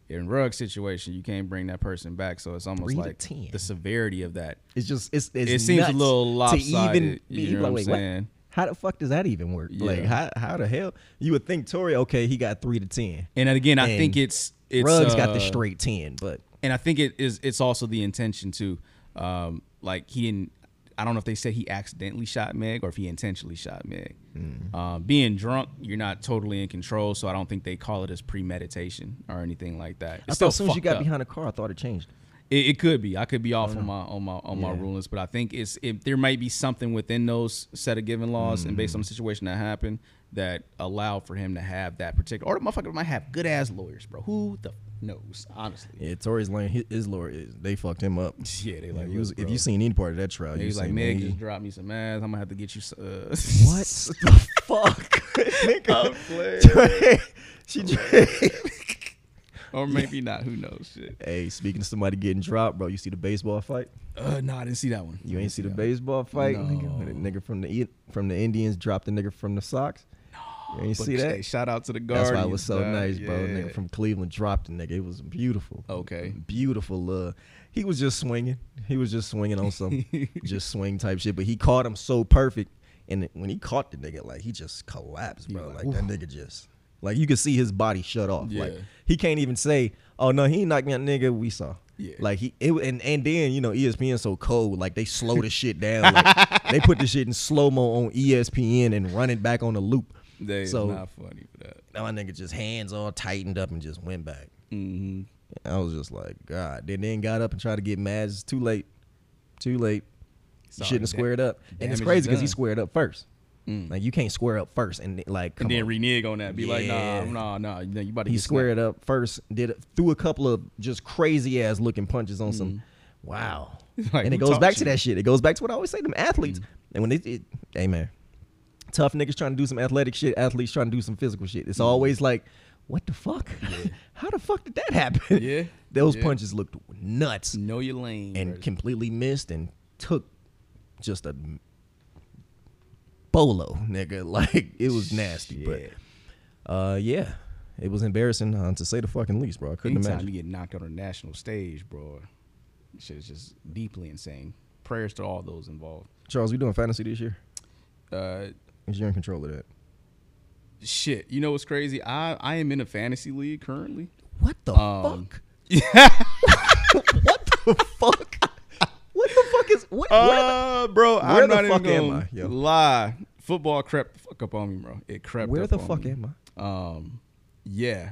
in Ruggs situation, you can't bring that person back. So it's almost Three like 10. the severity of that. it's just it's, it's It seems a little to lopsided, even you be know what I'm like, saying? How the fuck does that even work? Like how how the hell you would think Tory? Okay, he got three to ten. And again, I And think it's it's Ruggs got the uh, straight ten, but and I think it is. It's also the intention too. Um, like he didn't. I don't know if they said he accidentally shot Meg or if he intentionally shot Meg. Mm. Um, being drunk, you're not totally in control, so I don't think they call it as premeditation or anything like that. I thought as soon as you got up. behind the car, I thought it changed. It, it could be. I could be off on my on my on my rulings, but I think it's if there might be something within those set of given laws and based on the Mm-hmm. situation that happened that allow for him to have that particular. Or the motherfucker might have good ass lawyers, bro. Who the knows? Honestly, Yeah, Tory Lanez, his, his lawyer, is- they fucked him up. yeah, they Like, was, if you seen any part of that trial, you like, Meg me. just dropped me some ass. I'm gonna have to get you. Uh, What the fuck? Nigga. she or maybe not. Who knows? Shit. Hey, speaking of somebody getting dropped, bro, you see the baseball fight? Uh, no, I didn't see that one. You ain't see the that. baseball fight? No. Nigga, nigga from the from the Indians dropped the nigga from the Sox. You ain't see that? shout out to the guard. That's why it was so dog. nice, bro. Yeah. Nigga from Cleveland dropped the nigga. It was beautiful. Okay. Beautiful. Uh, he was just swinging. He was just swinging on some just swing type shit. But he caught him so perfect. And when he caught the nigga, like he just collapsed, bro. Like like, that nigga just like you could see his body shut off. Like Yeah. he can't even say, "Oh no, he knocked me out, nigga." We saw. Yeah. Like he it, and and then you know ESPN so cold, like they slow the shit down. Like they put the shit in slow mo on ESPN and run it back on the loop. They is So- not funny for that. Now my nigga just hands all tightened up and just went back. Mm-hmm. I was just like, God. Then then got up and tried to get mad. It's too late. Too late. You shouldn't have squared up. And it's crazy because he squared up first. Mm. Like you can't square up first and like come And then on. renege on that. Be like, nah, nah, nah. You, know, you about to he get squared up first. Did it, threw a couple of just crazy ass looking punches on some. Wow. Like, and it goes taught back to you? that shit. It goes back to what I always say. Them athletes. And when they, it, hey man, tough niggas trying to do some athletic shit. Athletes trying to do some physical shit. It's always like, what the fuck? How the fuck did that happen? Yeah. Those Yeah. punches looked nuts Know your lane. and brother. completely missed and took just a bolo, nigga. Like it was nasty, Shit. but uh, yeah, it was embarrassing uh, to say the fucking least, bro. I couldn't Anytime imagine. you get knocked on a national stage, bro, shit is just deeply insane. Prayers to all those involved. Charles, we doing fantasy this year? Uh, Cause you're in control of that. shit, you know what's crazy? I I am in a fantasy league currently. What the Um, fuck? what the fuck? What the fuck is what? where the- Uh, bro, where I'm the not fuck even am gonna I, lie. Football crept the fuck up on me, bro. It crept. where up the on fuck me. am I? Um, yeah,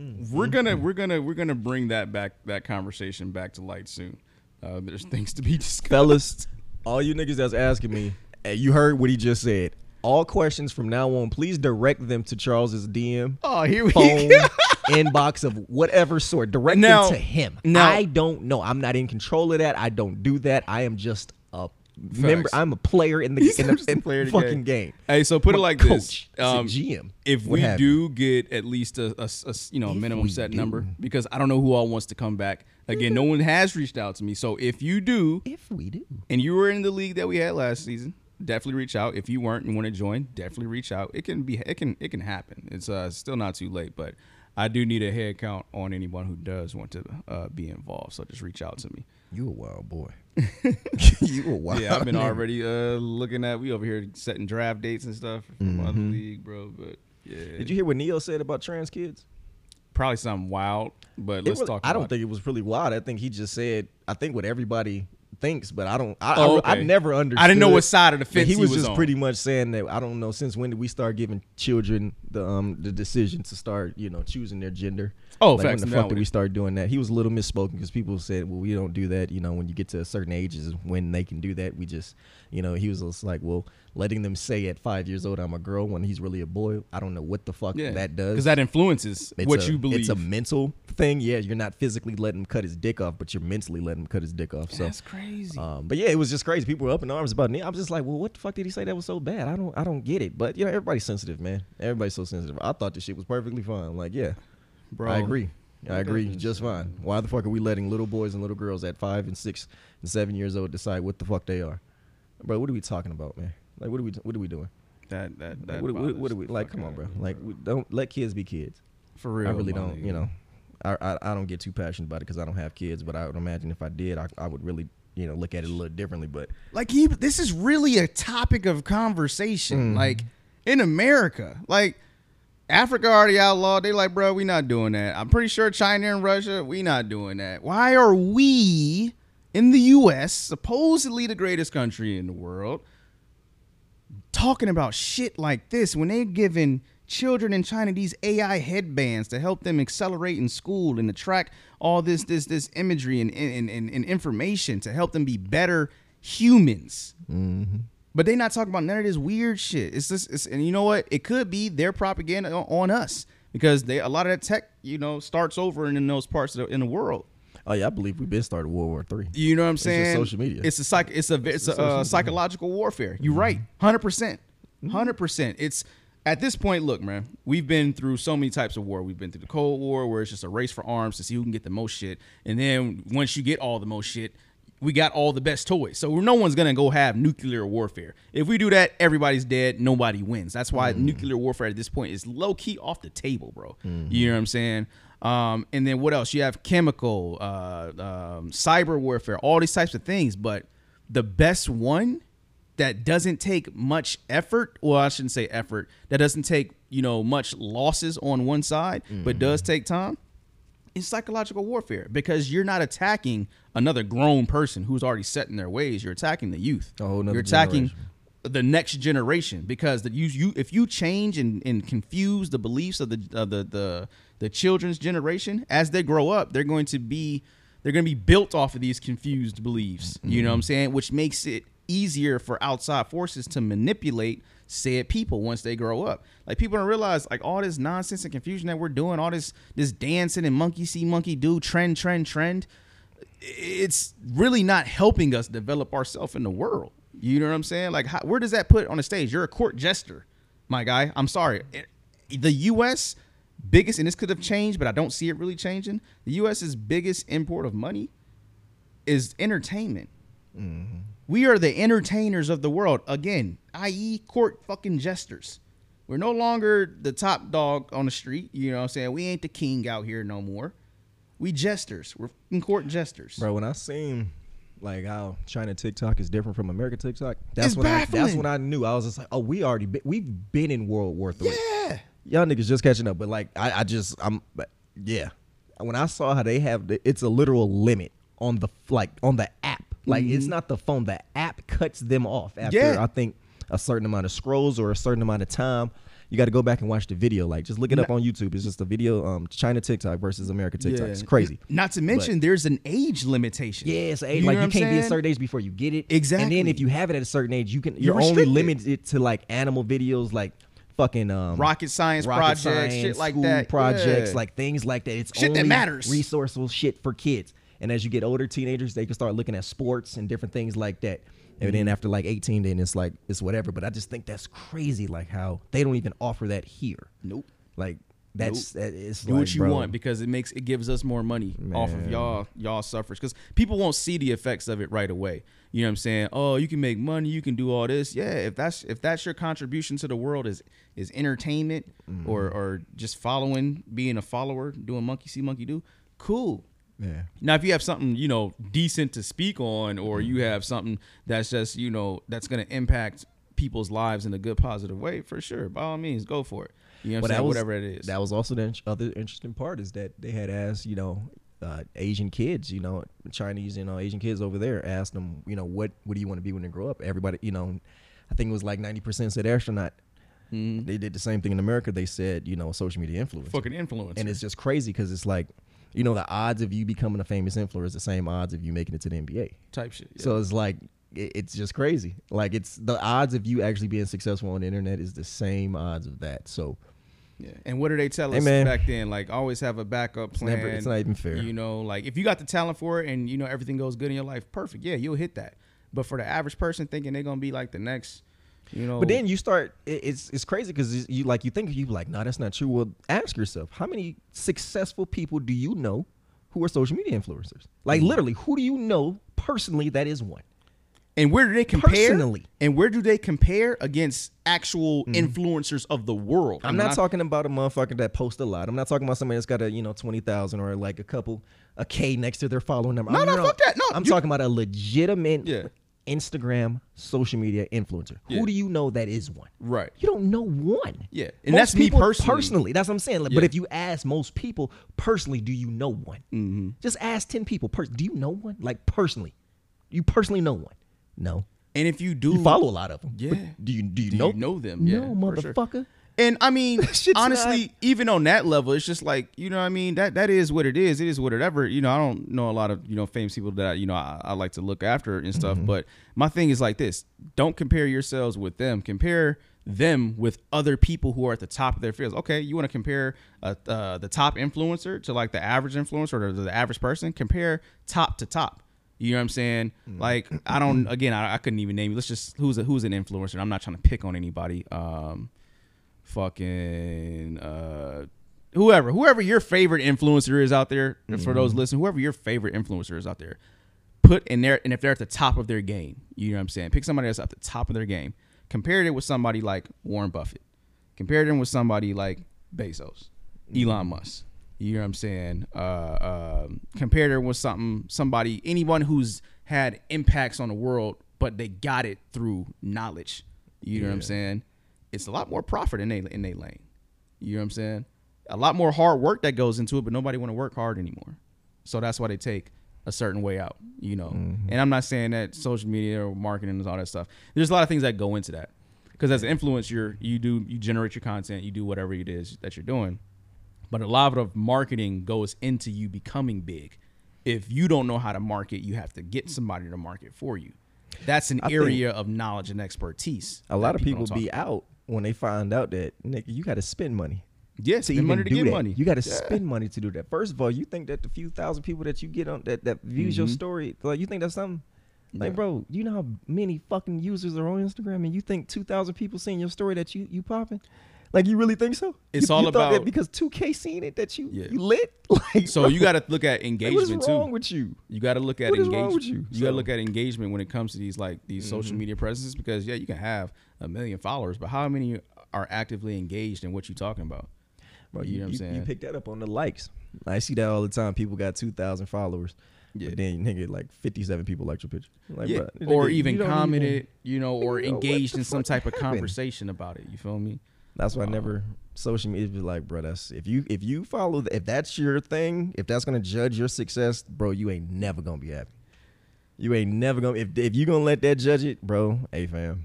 Mm, we're gonna we're gonna we're gonna bring that back that conversation back to light soon. Uh, there's things to be discussed. Fellas, all you niggas that's asking me, hey, you heard what he just said. All questions from now on, please direct them to Charles's DM. Oh, here we phone, go. inbox of whatever sort. Direct Now- them to him. now- I don't know. I'm not in control of that. I don't do that. I am just a member. I'm a player in the, He's in the, in player the in fucking game. Hey, so put I'm it like coach. this: It's a um, GM. If we have you. do get at least a, a- a- you know a If minimum set do. number, because I don't know who all wants to come back. Again, no one has reached out to me. So if you do, If we do, and you were in the league that we had last season, definitely reach out. If you weren't and want to join, definitely reach out. It can be it can it can happen. It's uh still not too late, but I do need a head count on anyone who does want to uh, be involved. So just reach out to me. you a wild boy. you a wild. Yeah, I've been already uh looking at we over here setting draft dates and stuff from other league, bro. But yeah, Mm-hmm. Did you hear what neil said about trans kids? probably something wild? But It let's really- talk. I don't about think it was really wild. I think he just said. I think what everybody thinks, but I don't. I, Oh, okay. I never understood. I didn't know what side of the fence he was, he was, just on. pretty much saying that I don't know since when did we start giving children the um the decision to start you know choosing their gender. Oh, like, facts. When the fuck did we start doing that? He was a little misspoken because people said, well, we don't do that. You know, when you get to a certain ages when they can do that. We just, you know, he was just like, well, letting them say at five years old I'm a girl when he's really a boy. I don't know what the fuck Yeah, that does. because that influences It's what a- you believe. It's a mental thing. Yeah, you're not physically letting him cut his dick off, but you're mentally letting him cut his dick off. So, That's crazy. um, but yeah, it was just crazy. People were up in arms about it. I was just like, well, what the fuck did he say that was so bad? I don't, I don't get it. But you know, everybody's sensitive, man. Everybody's so sensitive. I thought this shit was perfectly fine. I'm like, yeah, Bro, I agree. I agree, just fine. Why the fuck are we letting little boys and little girls at five and six and seven years old decide what the fuck they are, bro? What are we talking about, man? Like, what are we, what are we doing? that that Like, that what, what, what are we the like? Come on, bro. Like, we don't let kids be kids. for real. I really my don't, you know. I, I I don't get too passionate about it because I don't have kids, but I would imagine if I did, I, I would really, you know, look at it a little differently. But like he this is really a topic of conversation Mm. like in america like africa already outlawed they like bro we not doing that i'm pretty sure china and russia we not doing that why are we in the us supposedly the greatest country in the world talking about shit like this when they're giving children in China these AI headbands to help them accelerate in school and to track all this this this imagery and and, and, and information to help them be better humans. Mm-hmm. But they not talking about none of this weird shit. It's just it's, and you know what? It could be their propaganda on, on us because they a lot of that tech you know starts over in, in those parts of the, in the world. Oh yeah, I believe we've been started World War Three. You know what I'm just saying? social media. It's a psych. It's a it's, a, uh, psychological warfare. You're mm-hmm. right. Hundred percent. Hundred percent. It's at this point. Look, man. We've been through so many types of war. We've been through the Cold War, where it's just a race for arms to see who can get the most shit. And then once you get all the most shit, we got all the best toys. So no one's gonna go have nuclear warfare. If we do that, everybody's dead. Nobody wins. That's why mm-hmm. nuclear warfare at this point is low key off the table, bro. Mm-hmm. You know what I'm saying? Um, and then what else? You have chemical, uh, um, cyber warfare, all these types of things. But the best one that doesn't take much effort, well, I shouldn't say effort, that doesn't take, you know, much losses on one side, but does take time, is psychological warfare because you're not attacking another grown person who's already set in their ways. You're attacking the youth. Whole you're attacking generation. the next generation because the you you if you change and, and confuse the beliefs of the of the the the children's generation as they grow up, they're going to be they're going to be built off of these confused beliefs. You know what I'm mm-hmm. saying? Which makes it easier for outside forces to manipulate said people once they grow up. Like people don't realize like all this nonsense and confusion that we're doing, all this this dancing and monkey see monkey do trend trend trend. It's really not helping us develop ourselves in the world. You know what I'm saying? Like how, where does that put on the stage? You're a court jester, my guy. I'm sorry. Eh, the U.S. biggest, and this could have changed, but I don't see it really changing. The U.S.'s biggest import of money is entertainment. Mm-hmm. We are the entertainers of the world. Again, i.e., court fucking jesters. We're no longer the top dog on the street. You know what I'm saying? We ain't the king out here no more. We jesters. We're fucking court jesters. Bro, when I seen like how China TikTok is different from America TikTok, that's It's when I, that's when I knew. I was just like, oh, we already been, we've been in World War Three. Yeah. Y'all niggas just catching up, but like I, I just I'm but yeah. When I saw how they have the, it's a literal limit on the like on the app. Like it's not the phone. The app cuts them off after Mm-hmm. Yeah. I think a certain amount of scrolls or a certain amount of time. You got to go back and watch the video. Like just look it up on YouTube. It's just a video. Um, China TikTok versus America TikTok. It's crazy. Not to mention, there's an age limitation. Yeah, it's age. know like you can't be a certain age before you get it. Exactly. And then if you have it at a certain age, you can. You're You're, only limited to like animal videos, like fucking um, Rocket science rocket projects, science, shit like school that. projects, Yeah. like things like that. It's Shit that matters. Resourceful shit for kids. And as you get older, teenagers they can start looking at sports and different things like that. And Mm-hmm. then after like 18, then it's like it's whatever. But I just think that's crazy, like how they don't even offer that here. Nope. Like that's that is Do like, what you bro, want because it makes it gives us more money off of y'all y'all suffers because people won't see the effects of it right away. You know what I'm saying? Oh, you can make money, you can do all this. Yeah, if that's if that's your contribution to the world is is entertainment Mm-hmm. or or just following, being a follower, doing monkey see monkey do, cool. Yeah. Now, if you have something you know decent to speak on, or Mm-hmm. you have something that's just you know that's going to impact people's lives in a good positive way, for sure, by all means, go for it. You know what I'm saying? that was, Whatever it is. That was also the other interesting part is that they had asked, you know, uh, Asian kids, you know, Chinese, you know, Asian kids over there, asked them, you know, what what do you want to be when you grow up? Everybody, you know, I think it was like ninety percent said astronaut. They did the same thing in America. They said, you know, social media influencer. fucking influence. and it's just crazy because it's like, you know, the odds of you becoming a famous influencer is the same odds of you making it to the NBA. type shit. yeah. So it's like it- it's just crazy. Like it's the odds of you actually being successful on the internet is the same odds of that. So Yeah. And what do they tell Hey, us man. back then? Like always have a backup It's plan. never- it's not even fair. You know, like if you got the talent for it and you know everything goes good in your life, perfect. Yeah, you'll hit that. But for the average person thinking they're gonna be like the next, you know, But then you start. It's it's crazy because you like you think you like, no, that's not true. Well, ask yourself, how many successful people do you know who are social media influencers? Like Mm-hmm. literally, who do you know personally that is one? And where do they compare? Personally. And where do they compare against actual influencers of the world? I'm And not I- talking about a motherfucker that posts a lot. I'm not talking about somebody that's got a you know twenty thousand or like a couple a K next to their following number. No, I'm no, not- fuck that. No, I'm you- talking about a legitimate Yeah. Instagram social media influencer. Yeah. Who do you know that is one? Right. You don't know one. Yeah. And Most that's me people personally. That's what I'm saying. Like, Yeah. But if you ask most people personally, do you know one? Mm-hmm. Just ask ten people. Pers- do you know one? Like personally, you personally know one? No. And if you do You follow a lot of them. Yeah. But do you do you Do you know know them? Yeah, No, for sure. motherfucker. And I mean, honestly, not- even on that level, it's just like you know, what I mean, that that is what it is. It is whatever. You know, I don't know a lot of you know famous people that you know I, I like to look after and stuff. But my thing is like this: don't compare yourselves with them. Compare them with other people who are at the top of their fields. Okay, you want to compare uh, uh, the top influencer to like the average influencer or the average person? Compare top to top. You know what I'm saying? Like I don't. Again, I, I couldn't even name. You. Let's just who's a, who's an influencer. I'm not trying to pick on anybody. Um, fucking uh whoever whoever your favorite influencer is out there for those listening whoever your favorite influencer is out there put in there and if they're at the top of their game you know what i'm saying pick somebody that's at the top of their game compare it with somebody like warren buffett compare them with somebody like bezos elon musk you know what i'm saying uh um compare them with something somebody anyone who's had impacts on the world but they got it through knowledge you know what i'm saying it's a lot more profit in they in they lane. You know what I'm saying? A lot more hard work that goes into it, but nobody want to work hard anymore. So that's why they take a certain way out, you know. Mm-hmm. And I'm not saying that social media or marketing and all that stuff. There's a lot of things that go into that. Because as an influencer, you do you generate your content, you do whatever it is that you're doing. But a lot of marketing goes into you becoming big. If you don't know how to market, you have to get somebody to market for you. That's an I area of knowledge and expertise. A lot of people don't be talk out when they find out that nigga, you got to spend money. about. yeah, to money to get that. money. You got to Yeah. spend money to do that. First of all, you think that the few thousand people that you get on that that views your Mhm. story, like you think that's something? Like, Yeah. bro, you know how many fucking users are on Instagram, and you think two thousand people seeing your story that you you popping? Like, you really think so? It's You- all you thought that about- because two K seen it that you Yeah. you lit. Like, So bro, you got to look at like, engagement what is wrong too. with you? You got to look at What engagement. wrong with you? got to So- Mm-hmm. look at engagement when it comes to these like these social media presences because yeah, you can have a million followers, but how many are actively engaged in what you're talking about? Bro, You you, know what I'm saying? you pick that up on the likes. I see that all the time. People got two thousand followers. Yeah. But then nigga like fifty seven people liked your picture. Like, yeah, bruh, or even you commented, you know, or You engaged in some type of conversation about it. You feel me? That's why I never social media be like, bro. That's if you if you follow if that's your thing, if that's gonna judge your success, bro, you ain't never gonna be happy. You ain't never gonna if if you gonna let that judge it, bro. Hey fam,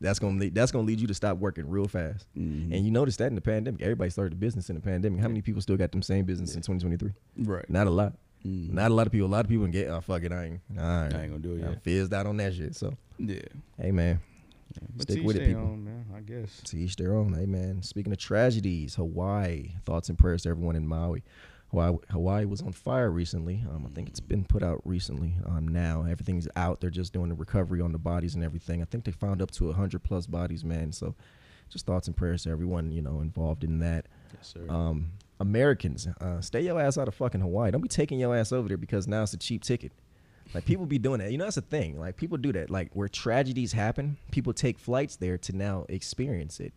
that's gonna lead, that's gonna lead you to stop working real fast. Mhm. And you notice that in the pandemic, everybody started a business in the pandemic. How many people still got them same business in 2023? Right. Not a lot. Mhm. Not a lot of people. A lot of people can get. Oh fuck it, I ain't. All right. I ain't gonna do it I'm yet. fizzed out on that shit. So Yeah. hey man, But Stick with it, people. own, man. I guess. To each their own. Hey man. Speaking of tragedies, Hawaii. Thoughts and prayers to everyone in Maui. Hawaii, Hawaii was on fire recently. Um, I think it's been put out recently. Um, now everything's out. They're just doing the recovery on the bodies and everything. I think they found up to hundred plus bodies, man. So, just thoughts and prayers to everyone you know involved in that. Yes, sir. Um, Americans, uh, stay your ass out of fucking Hawaii. Don't be taking your ass over there because now it's a cheap ticket. Like people be doing that. You know that's a thing. Like people do that. Like where tragedies happen, people take flights there to now experience it.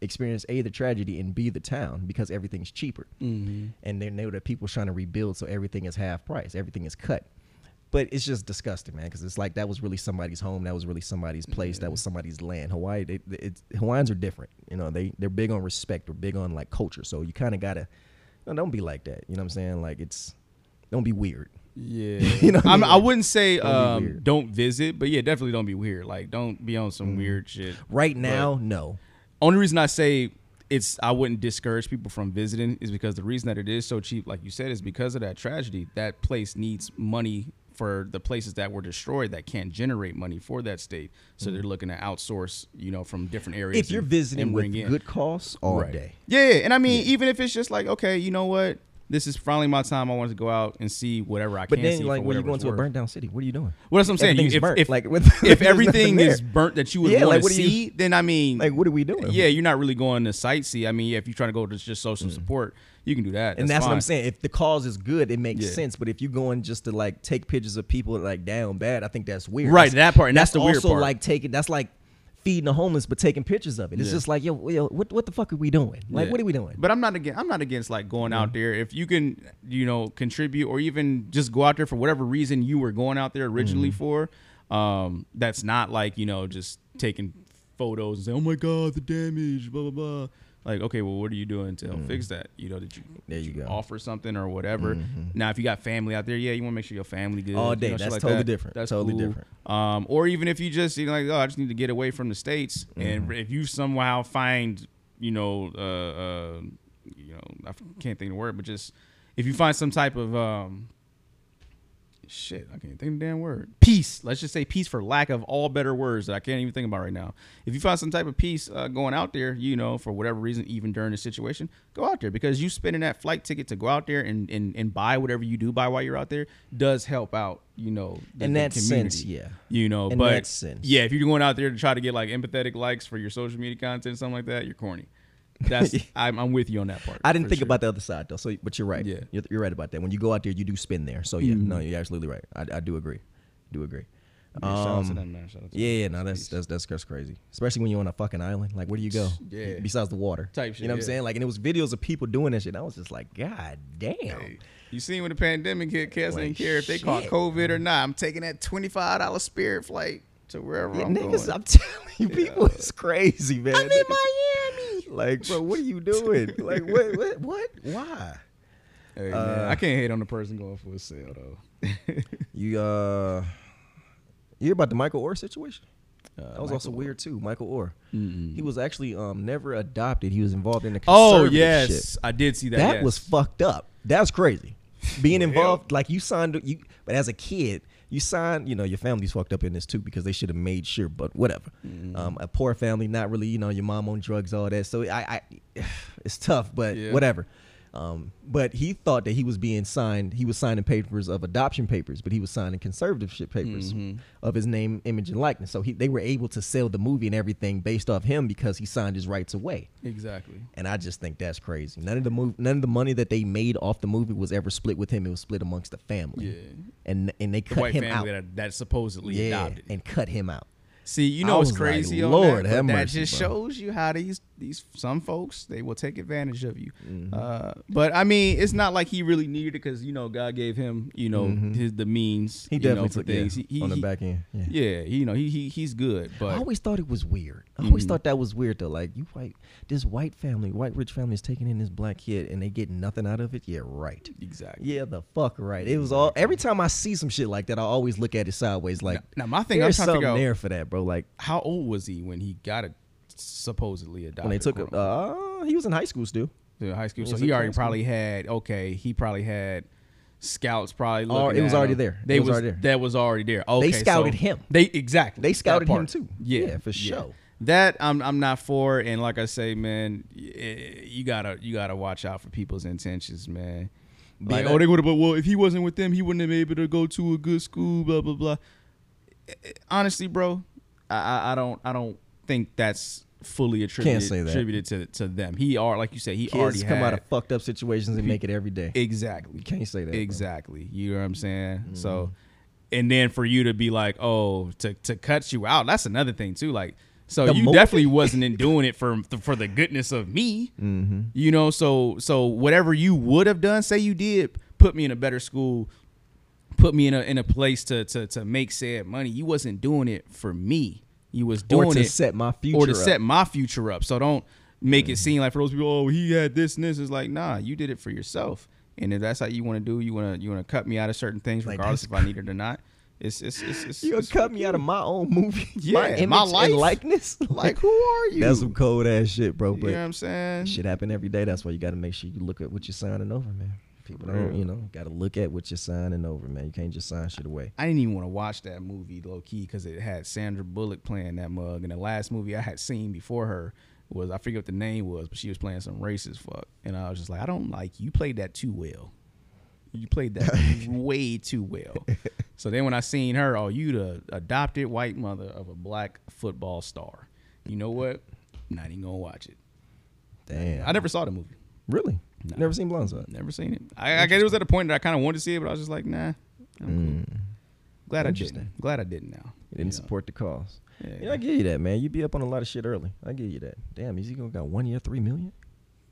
Experience A the tragedy and B the town because everything's cheaper. Mhm. And they know that people trying to rebuild, so everything is half price. Everything is cut. But it's just disgusting, man, because it's like that was really somebody's home, that was really somebody's place, that was somebody's land. Hawaii, they, it's, Hawaiians are different. You know, they they're big on respect, they're big on like culture. So you kind of gotta, no, don't be like that. You know what I'm saying? Like it's, don't be weird. Yeah, You know what I mean? I wouldn't say Don't um, don't visit, but yeah, definitely don't be weird. Like, don't be on Mm. some weird shit. Right now, no. Only reason I say it's I wouldn't discourage people from visiting is because the reason that it is so cheap, like you said, is because of that tragedy. That place needs money for the places that were destroyed that can't generate money for that state. So they're looking to outsource, you know, from different areas. Mm. If you're and- visiting and with in. good costs all Right. day, Yeah, yeah, and I mean, even if it's just like, okay, you know what, this is finally my time. I want to go out and see whatever I but can then see. like when you go into a burnt down city, what are you doing? Well, that's what I'm saying. You, if, burnt. if, Like, with- if everything is burnt that you would Yeah, want like, to do you- see, then I mean, Like, what are we doing? yeah, you're not really going to sightsee. I mean, yeah, if you're trying to go to just social support, you can do that. Mm. and that's what I'm saying. If the cause is good, it makes Yeah. sense. But if you're going just to like take pictures of people like down bad, I think that's weird. Right, That's- that part, and that's the weird also part. like taking. That's like feeding the homeless, but taking pictures of it. It's Yeah. just like yo, yo, what what the fuck are we doing? Like, Yeah. what are we doing? But I'm not against. I'm not against like going out there. If you can, you know, contribute or even just go out there for whatever reason you were going out there originally Mm-hmm. for. Um, that's not like you know just taking photos and saying, "Oh my God, the damage," blah blah blah. Like, okay, well, what are you doing to help fix that? You know, did you, Mm. There did you go. offer something or whatever? Now, if you got family out there, yeah, you want to make sure your family good. All you day. know, That's like totally that. different. That's Totally cool. different. Um, or even if you just you know, like, oh, I just need to get away from the states, Mm-hmm. and if you somehow find, you know, uh, uh, you know, i can't think of the word, but just if you find some type of um, shit, I can't think of the damn word. Peace. Let's just say peace for lack of all better words that I can't even think about right now. If you find some type of peace uh, going out there, you know, for whatever reason, even during the situation, go out there because you spending that flight ticket to go out there and, and, and buy whatever you do buy while you're out there does help out, you know, the, In the that sense, yeah. You know, In but that sense. yeah, if you're going out there to try to get like empathetic likes for your social media content, something like that, you're corny. That's I'm, I'm with you on that part. I didn't think sure. about the other side though. So, but you're right. Yeah. you're, you're right about that. When you go out there, you do spin there. So yeah, no, Mm-hmm. you're absolutely right. I, I do agree. Do agree. Yeah, shout out to Um, them, man. Shout out to Yeah, them. yeah, no, that's that's that's that's crazy. Especially when you're on a fucking island. Like, where do you go? Yeah. Besides the water. Type shit, You know what I'm saying? Like, and it was videos of people doing that shit. And I was just like, God damn. You seen when the pandemic hit, cats Like, didn't care if they caught. COVID or not. I'm taking that twenty five dollar Spirit flight to wherever Yeah, I'm niggas, going. I'm telling you, people it's crazy, man. I'm in Miami. Like, bro, what are you doing? like, what, what, what? Why? Hey, man, Uh, I can't hate on the person going for a sale though. You uh, you hear about the Michael Oher situation? Uh, That was also Michael- weird too. Michael Oher. Mm-mm. He was actually um never adopted. He was involved in the Oh yes, shit. I did see that. That yes. was fucked up. That's crazy. Being Well. involved, like you signed, you. But as a kid, you signed. You know, your family's fucked up in this too because they should have made sure. But whatever. Mm-hmm. Um, a poor family, not really. You know, your mom on drugs, all that. So I, I it's tough, but Yeah. whatever. Um, but he thought that he was being signed. He was signing papers of adoption papers, but he was signing conservatorship papers Mm-hmm. of his name, image, and likeness. So he, they were able to sell the movie and everything based off him because he signed his rights away. exactly. And I just think that's crazy. None of the move, none of the money that they made off the movie was ever split with him. It was split amongst the family. Yeah. And and they The cut him family out. that, that supposedly yeah, adopted. and cut him out. See, you know like, crazy on Lord that? have that mercy, just bro. shows you how these these some folks they will take advantage of you. Mm-hmm. Uh, but I mean, it's not like he really needed it because you know God gave him you know his the means. Mm-hmm. He you definitely know, took yeah, things He- he- on the he- back end. Yeah. Yeah, you know he he he's good, but I always thought it was weird. I always Mhm. thought that was weird though. Like you white, this white family, white rich family is taking in this black kid and they get nothing out of it. Yeah, right. exactly. Yeah, the fuck right. It was all every time I see some shit like that, I always look at it sideways. Like Now- now my thing, I'm trying to something figure out- there for that, bro. Like How old was he when he got it supposedly adopted? when they took him, uh, he was in high school still. to high school. So was he in already high school. probably had okay. He probably had scouts probably. Oh, Looking it was at already him. there. They It was already there. That was already there. Okay, they scouted him. They exactly. They that scouted him part. too. Yeah, Yeah, for sure. That I'm I'm not for, and like I say, man, y- eh, you gotta you gotta watch out for people's intentions, man. Like, oh, they would have. But well, if he wasn't with them, he wouldn't have been able to go to a good school. Blah blah blah. Eh, eh, honestly, bro, I I, don't I don't think that's fully attributed attributed to to them. He are like you say, he already come had, out of fucked up situations and make it every day. exactly. You can't say that. bro. Exactly. You know what I'm saying? Mm-hmm. So, and then for you to be like, oh, to to cut you out, that's another thing too. Like, so The you definitely wasn't in doing it for for the goodness of me. Mm-hmm. You know, so so whatever you would have done, say you did, put me in a better school, put me in a in a place to to to make said money. You wasn't doing it for me. You was doing Or to it set my future or to up. set my future up. So don't make it mm. seem like for those people, oh, he had this and this. It's like, nah, you did it for yourself. And if that's how you want to do, you want to you want to cut me out of certain things, regardless that's if I need it or not. It's it's it's, it's You it's cut me out of my own movie? Yeah, my, my life. likeness. like who are you? That's some cold ass shit, bro. you know what I'm saying? shit happen every day. That's why you got to make sure you look at what you're signing over, man. People don't, you know, got to look at what you're signing over, man. You can't just sign shit away. I didn't even want to watch that movie low key because it had Sandra Bullock playing that mug. And the last movie I had seen before her was I forget what the name was, but she was playing some racist fuck. And I was just like, I don't like you played that too well. You played that way too well. So then when I seen her, oh, you the adopted white mother of a black football star. You know what? Not even gonna watch it. Damn. I never saw the movie. really No. never seen Blindside. Never seen it. I, I guess it was at a point that I kind of wanted to see it, but I was just like, nah. I'm cool. Glad I didn't. Glad I didn't now. You didn't You know? support the cause. Yeah. Yeah, I give you that, man. You be up on a lot of shit early. I give you that. Damn, Ezekiel got one year, three million.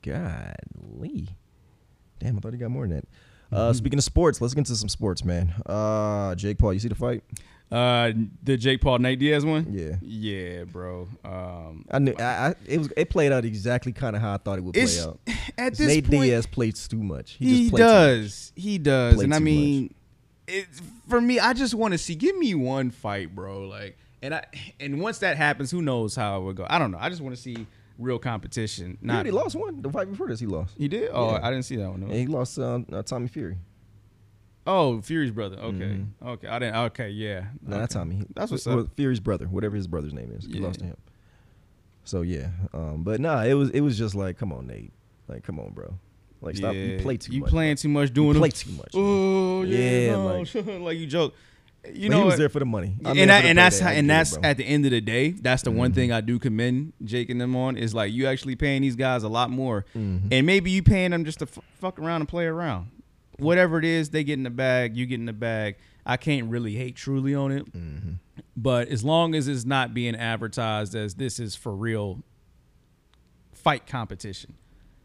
Godly. Damn, I thought he got more than that. Uh, speaking of sports, let's get into some sports, man. Uh, Jake Paul, you see the fight? Uh, the Jake Paul Nate Diaz one. Yeah. Yeah, bro. Um, I knew. I, I it was. It played out exactly kind of how I thought it would play out. at this Nate point Diaz plays too much. He, he, too much. does. He does, Played and I mean, it's for me. I just want to see. Give me one fight, bro. Like, and I and once that happens, who knows how it would go? I don't know. I just want to see real competition. He Not already lost one. The fight before this, he lost. He did. Oh, Yeah. I didn't see that one. no. And he lost uh, uh, Tommy Fury. Oh, Fury's brother. Okay, okay. I didn't. Okay, yeah. Mm-hmm. No, Okay. Tommy. That's what's well, up. Fury's brother, whatever his brother's name is. He Yeah. lost to him. So yeah, um, but nah, it was it was just like, come on, Nate, like come on, bro, like stop, you play too You much. playing too much. Doing you play too much. Oh yeah, Yeah, no. like- like, you joke. You But know he was there for the money, I'm and there that, for the and that's how, and that's bro. Mm-hmm. at the end of the day, that's the one thing I do commend Jake and them on is like you actually paying these guys a lot more, Mm-hmm. and maybe you paying them just to f- fuck around and play around. Whatever it is, they get in the bag, you get in the bag. I can't really hate truly on it, Mm-hmm. but as long as it's not being advertised as this is for real fight competition.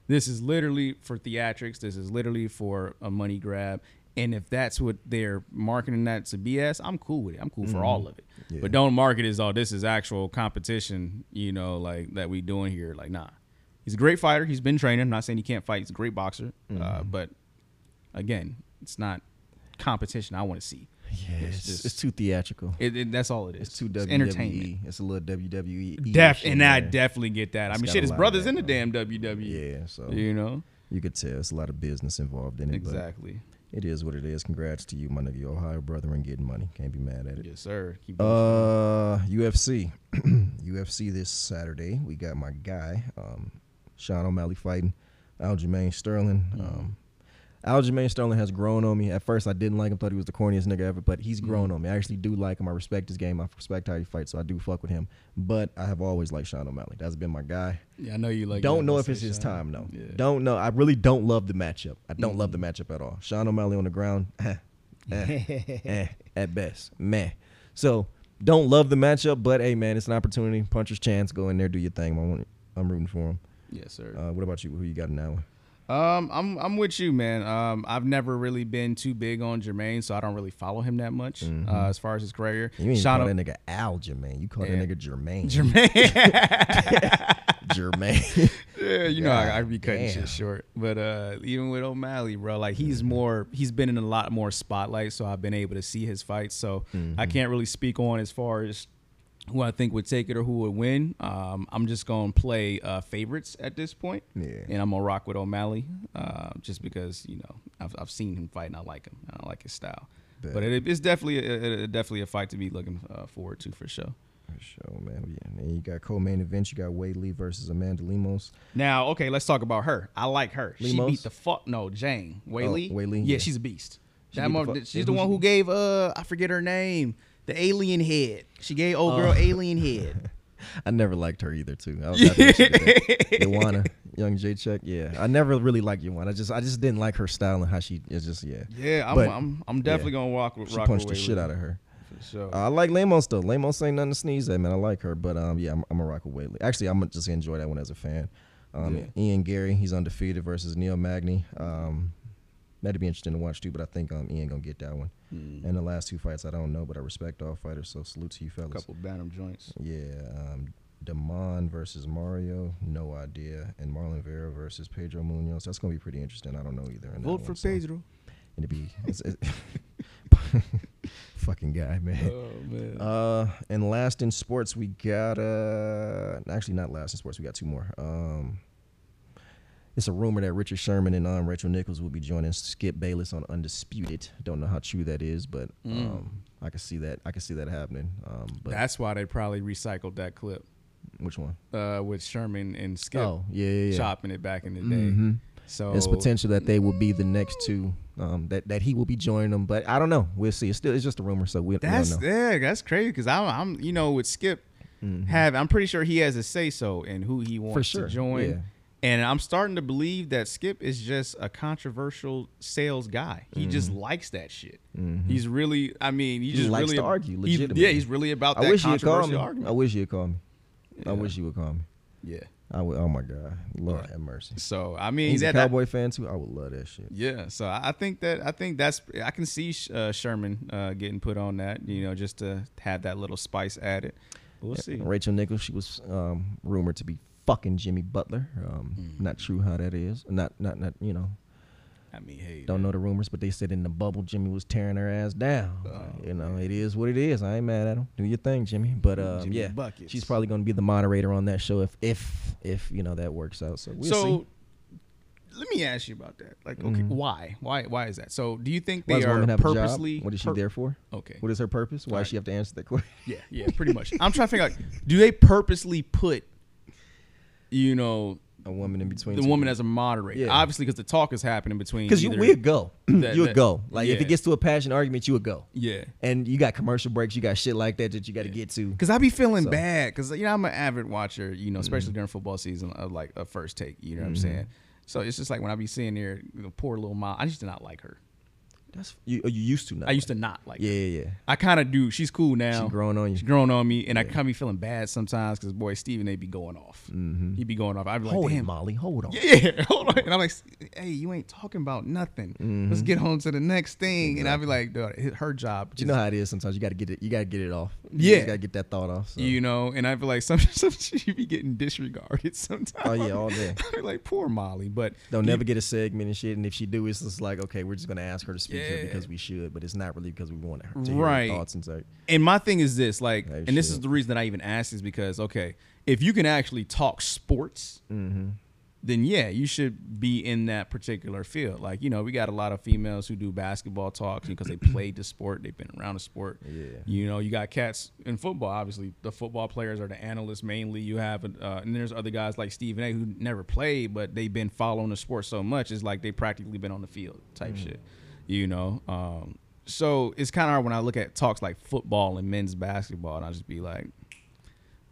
This is literally for theatrics. This is literally for a money grab. And if that's what they're marketing that to BS, I'm cool with it. I'm cool for all of it. Yeah. But don't market it as oh, this is actual competition, you know, like that we doing here. Like, nah. He's a great fighter. He's been training. I'm not saying he can't fight. He's a great boxer. Uh, but again, it's not competition. I want to see. Yeah, It's it's, just- it's too theatrical. It, it- that's all it is. It's too It's WWE. entertainment. It's a little WWE. Def, and I definitely get that. I mean, shit, his brother's in the damn WWE. Yeah, so You know you could tell it's a lot of business involved in it. exactly. It is what it is. Congrats to you, my nigga, your Ohio brother, and getting money. Can't be mad at it. Yes, sir. Uh, UFC, UFC this Saturday. We got my guy, um, Sean O'Malley fighting Aljamain Sterling. Mm-hmm. Um, Aljamain Sterling has grown on me. At first, I didn't like him; thought he was the corniest nigga ever. But he's grown Mm-hmm. on me. I actually do like him. I respect his game. I respect how he fights. So I do fuck with him. But I have always liked Sean O'Malley. That's been my guy. Yeah, I know you like. Him. Don't know if it's say his Sean. time though. Yeah. Don't know. I really don't love the matchup. I don't love the Mm-hmm. matchup at all. Sean O'Malley on the ground, eh, eh, eh, at best, meh. So don't love the matchup, but hey man, it's an opportunity. Puncher's chance. Go in there, do your thing. I want, I'm rooting for him. Yes, sir. Uh, what about you? Who you got in that one? Um, I'm I'm with you, man. Um, I've never really been too big on Jermaine, so I don't really follow him that much uh, as far as his career. You ain't Sean call that nigga Al Jermaine. You call Yeah. that nigga Jermaine. Jermaine. Jermaine. yeah, you know I, I be cutting damn. shit short, but uh, even with O'Malley, bro, like he's more he's been in a lot more spotlight, so I've been able to see his fights. So Mm-hmm. I can't really speak on as far as who I think would take it or who would win. Um, I'm just gonna play uh, favorites at this point, Yeah. and I'm gonna rock with O'Malley, uh, just because you know I've, I've seen him fight and I like him, I like his style. Bet. But it, it's definitely a, a- definitely a fight to be looking uh, forward to for sure. For sure, man. Yeah. And you got co-main event. You got Weili versus Amanda Lemos. Now, okay, let's talk about her. I like her. She beat the fuck no Zhang Weili. Oh, Weili, yeah, yeah. she's a beast. She That the mother- she's yeah, the one who gave uh I forget her name, the alien head. She gave old girl alien head. I never liked her either, too. I was happy that she did that. Iwana, young J Check. Yeah, I never really liked Iwana. I just, I just didn't like her style and how she is just, yeah. Yeah, I'm But, I'm, I'm definitely gonna walk with She rock punched the shit out of her. For sure. Uh, I like Lemos though. Lemos ain't nothing to sneeze at, man. I like her, but um, yeah, I'm, I'm a rock with Weili. Actually, I'm gonna just enjoy that one as a fan. Um, Yeah. Ian Garry, he's undefeated versus Neil Magny. Um, that'd be interesting to watch too, but I think um, Ian gonna get that one. Hmm. And the last two fights, I don't know, but I respect all fighters, so salute to you fellas. couple bantam joints. Yeah, um, Damon versus Mario, no idea, and Marlon Vera versus Pedro Munhoz. That's gonna be pretty interesting. I don't know either. in that Vote one, for so Pedro. It'd be it's, it, fucking guy, man. Oh man. Uh, and last in sports, we got uh, actually not last in sports, we got two more. Um, it's a rumor that Richard Sherman and um, Rachel Nichols will be joining Skip Bayless on Undisputed. Don't know how true that is, but um, I can see that. I can see that happening. Um, but That's why they probably recycled that clip which one? uh, with Sherman and Skip Oh, yeah, yeah, yeah. chopping it back in the day. Mhm. So it's potential that they will be the next two. Um, that that he will be joining them, but I don't know. We'll see. It's still it's just a rumor, so we, we That's don't know. yeah, that's crazy because I'm, I'm you know with Skip have I'm pretty sure he has a say so in who he wants sure, to join, yeah. And I'm starting to believe that Skip is just a controversial sales guy. He just likes that shit. He's really, I mean, he, Mm-hmm. He just likes really to argue, he- yeah, he's really about that I wish you'd call controversial me. argument. I wish you'd call me. I Yeah. wish you would call me. yeah. I would. Oh my god, Lord have mercy. So I mean, He's a that, that- cowboy fan too. I would love that shit. Yeah, so I I think that I think that's I can see uh, Sherman uh, getting put on that, you know, just to have that little spice added. We'll see. Rachel Nichols, she was um, rumored to be fucking Jimmy Butler. Um, Mm. Not true how that is. Not not not. You know, I mean, hey, don't man. know the rumors, but they said in the bubble Jimmy was tearing her ass down. Oh, you know, it is what it is. I ain't mad at him. Do your thing, Jimmy. But um, Jimmy yeah, Buckets. she's probably going to be the moderator on that show if if if you know that works out. So we'll so see. let me ask you about that. Like, okay, Mhm. why? Why? Why is that? So, do you think they are woman have a job? purposely? What is she pur- there for? Okay. What is her purpose? Why Alright. does she have to answer that question? Yeah, yeah, pretty much. I'm trying to figure out: do they purposely put, you know, A woman in between the woman people. as a moderator? Yeah. Obviously, because the talk is happening between. Because you would go. that- you would go. Like if it gets to a passion argument, you would go. Yeah. And you got commercial breaks, you got shit like that that you got to get to. Cause I be feeling So- bad, cause you know I'm an avid watcher, you know, Mm-hmm. especially during football season of like a first take. You know what I'm saying? So it's just like when I be seeing there, the poor little mom. I just to not like her. That's you. You used to know. I used to not like. Yeah, yeah, yeah. I kind of do. She's cool now. She growing on you. She's growing on me, and I kind of be feeling bad sometimes because boy, Stephen they be going off. He'd be going off. I'd be like, Mm-hmm. Hold it, damn. Molly. Hold on. Yeah, hold on. And I'm like, hey, you ain't talking about nothing. Mm-hmm. Let's get on to the next thing. And I'd be like, dude, her job. But you know how it is. Sometimes you got to get it. You got to get it off. You Yeah. gotta get that thought off. so. You know, and I feel like sometimes, some she be getting disregarded sometimes. Oh, yeah, all day. I be like poor Molly, but They'll never get a segment and shit. And if she do, it's just like, okay, we're just gonna ask her to speak here Yeah. because we should, but it's not really because we want to hear Right. thoughts and say, And my thing is this, like, and this is the reason that I even asked is because, okay, if you can actually talk sports, Mm-hmm. then yeah, you should be in that particular field. Like, you know, we got a lot of females who do basketball talks because they played the sport, they've been around the sport. Yeah. You know, you got cats in football. Obviously, the football players are the analysts mainly. You have, uh, and there's other guys like Stephen A. who never played, but they've been following the sport so much. It's like they practically been on the field type shit. You know, um, so it's kind of hard when I look at talks like football and men's basketball, and I just be like,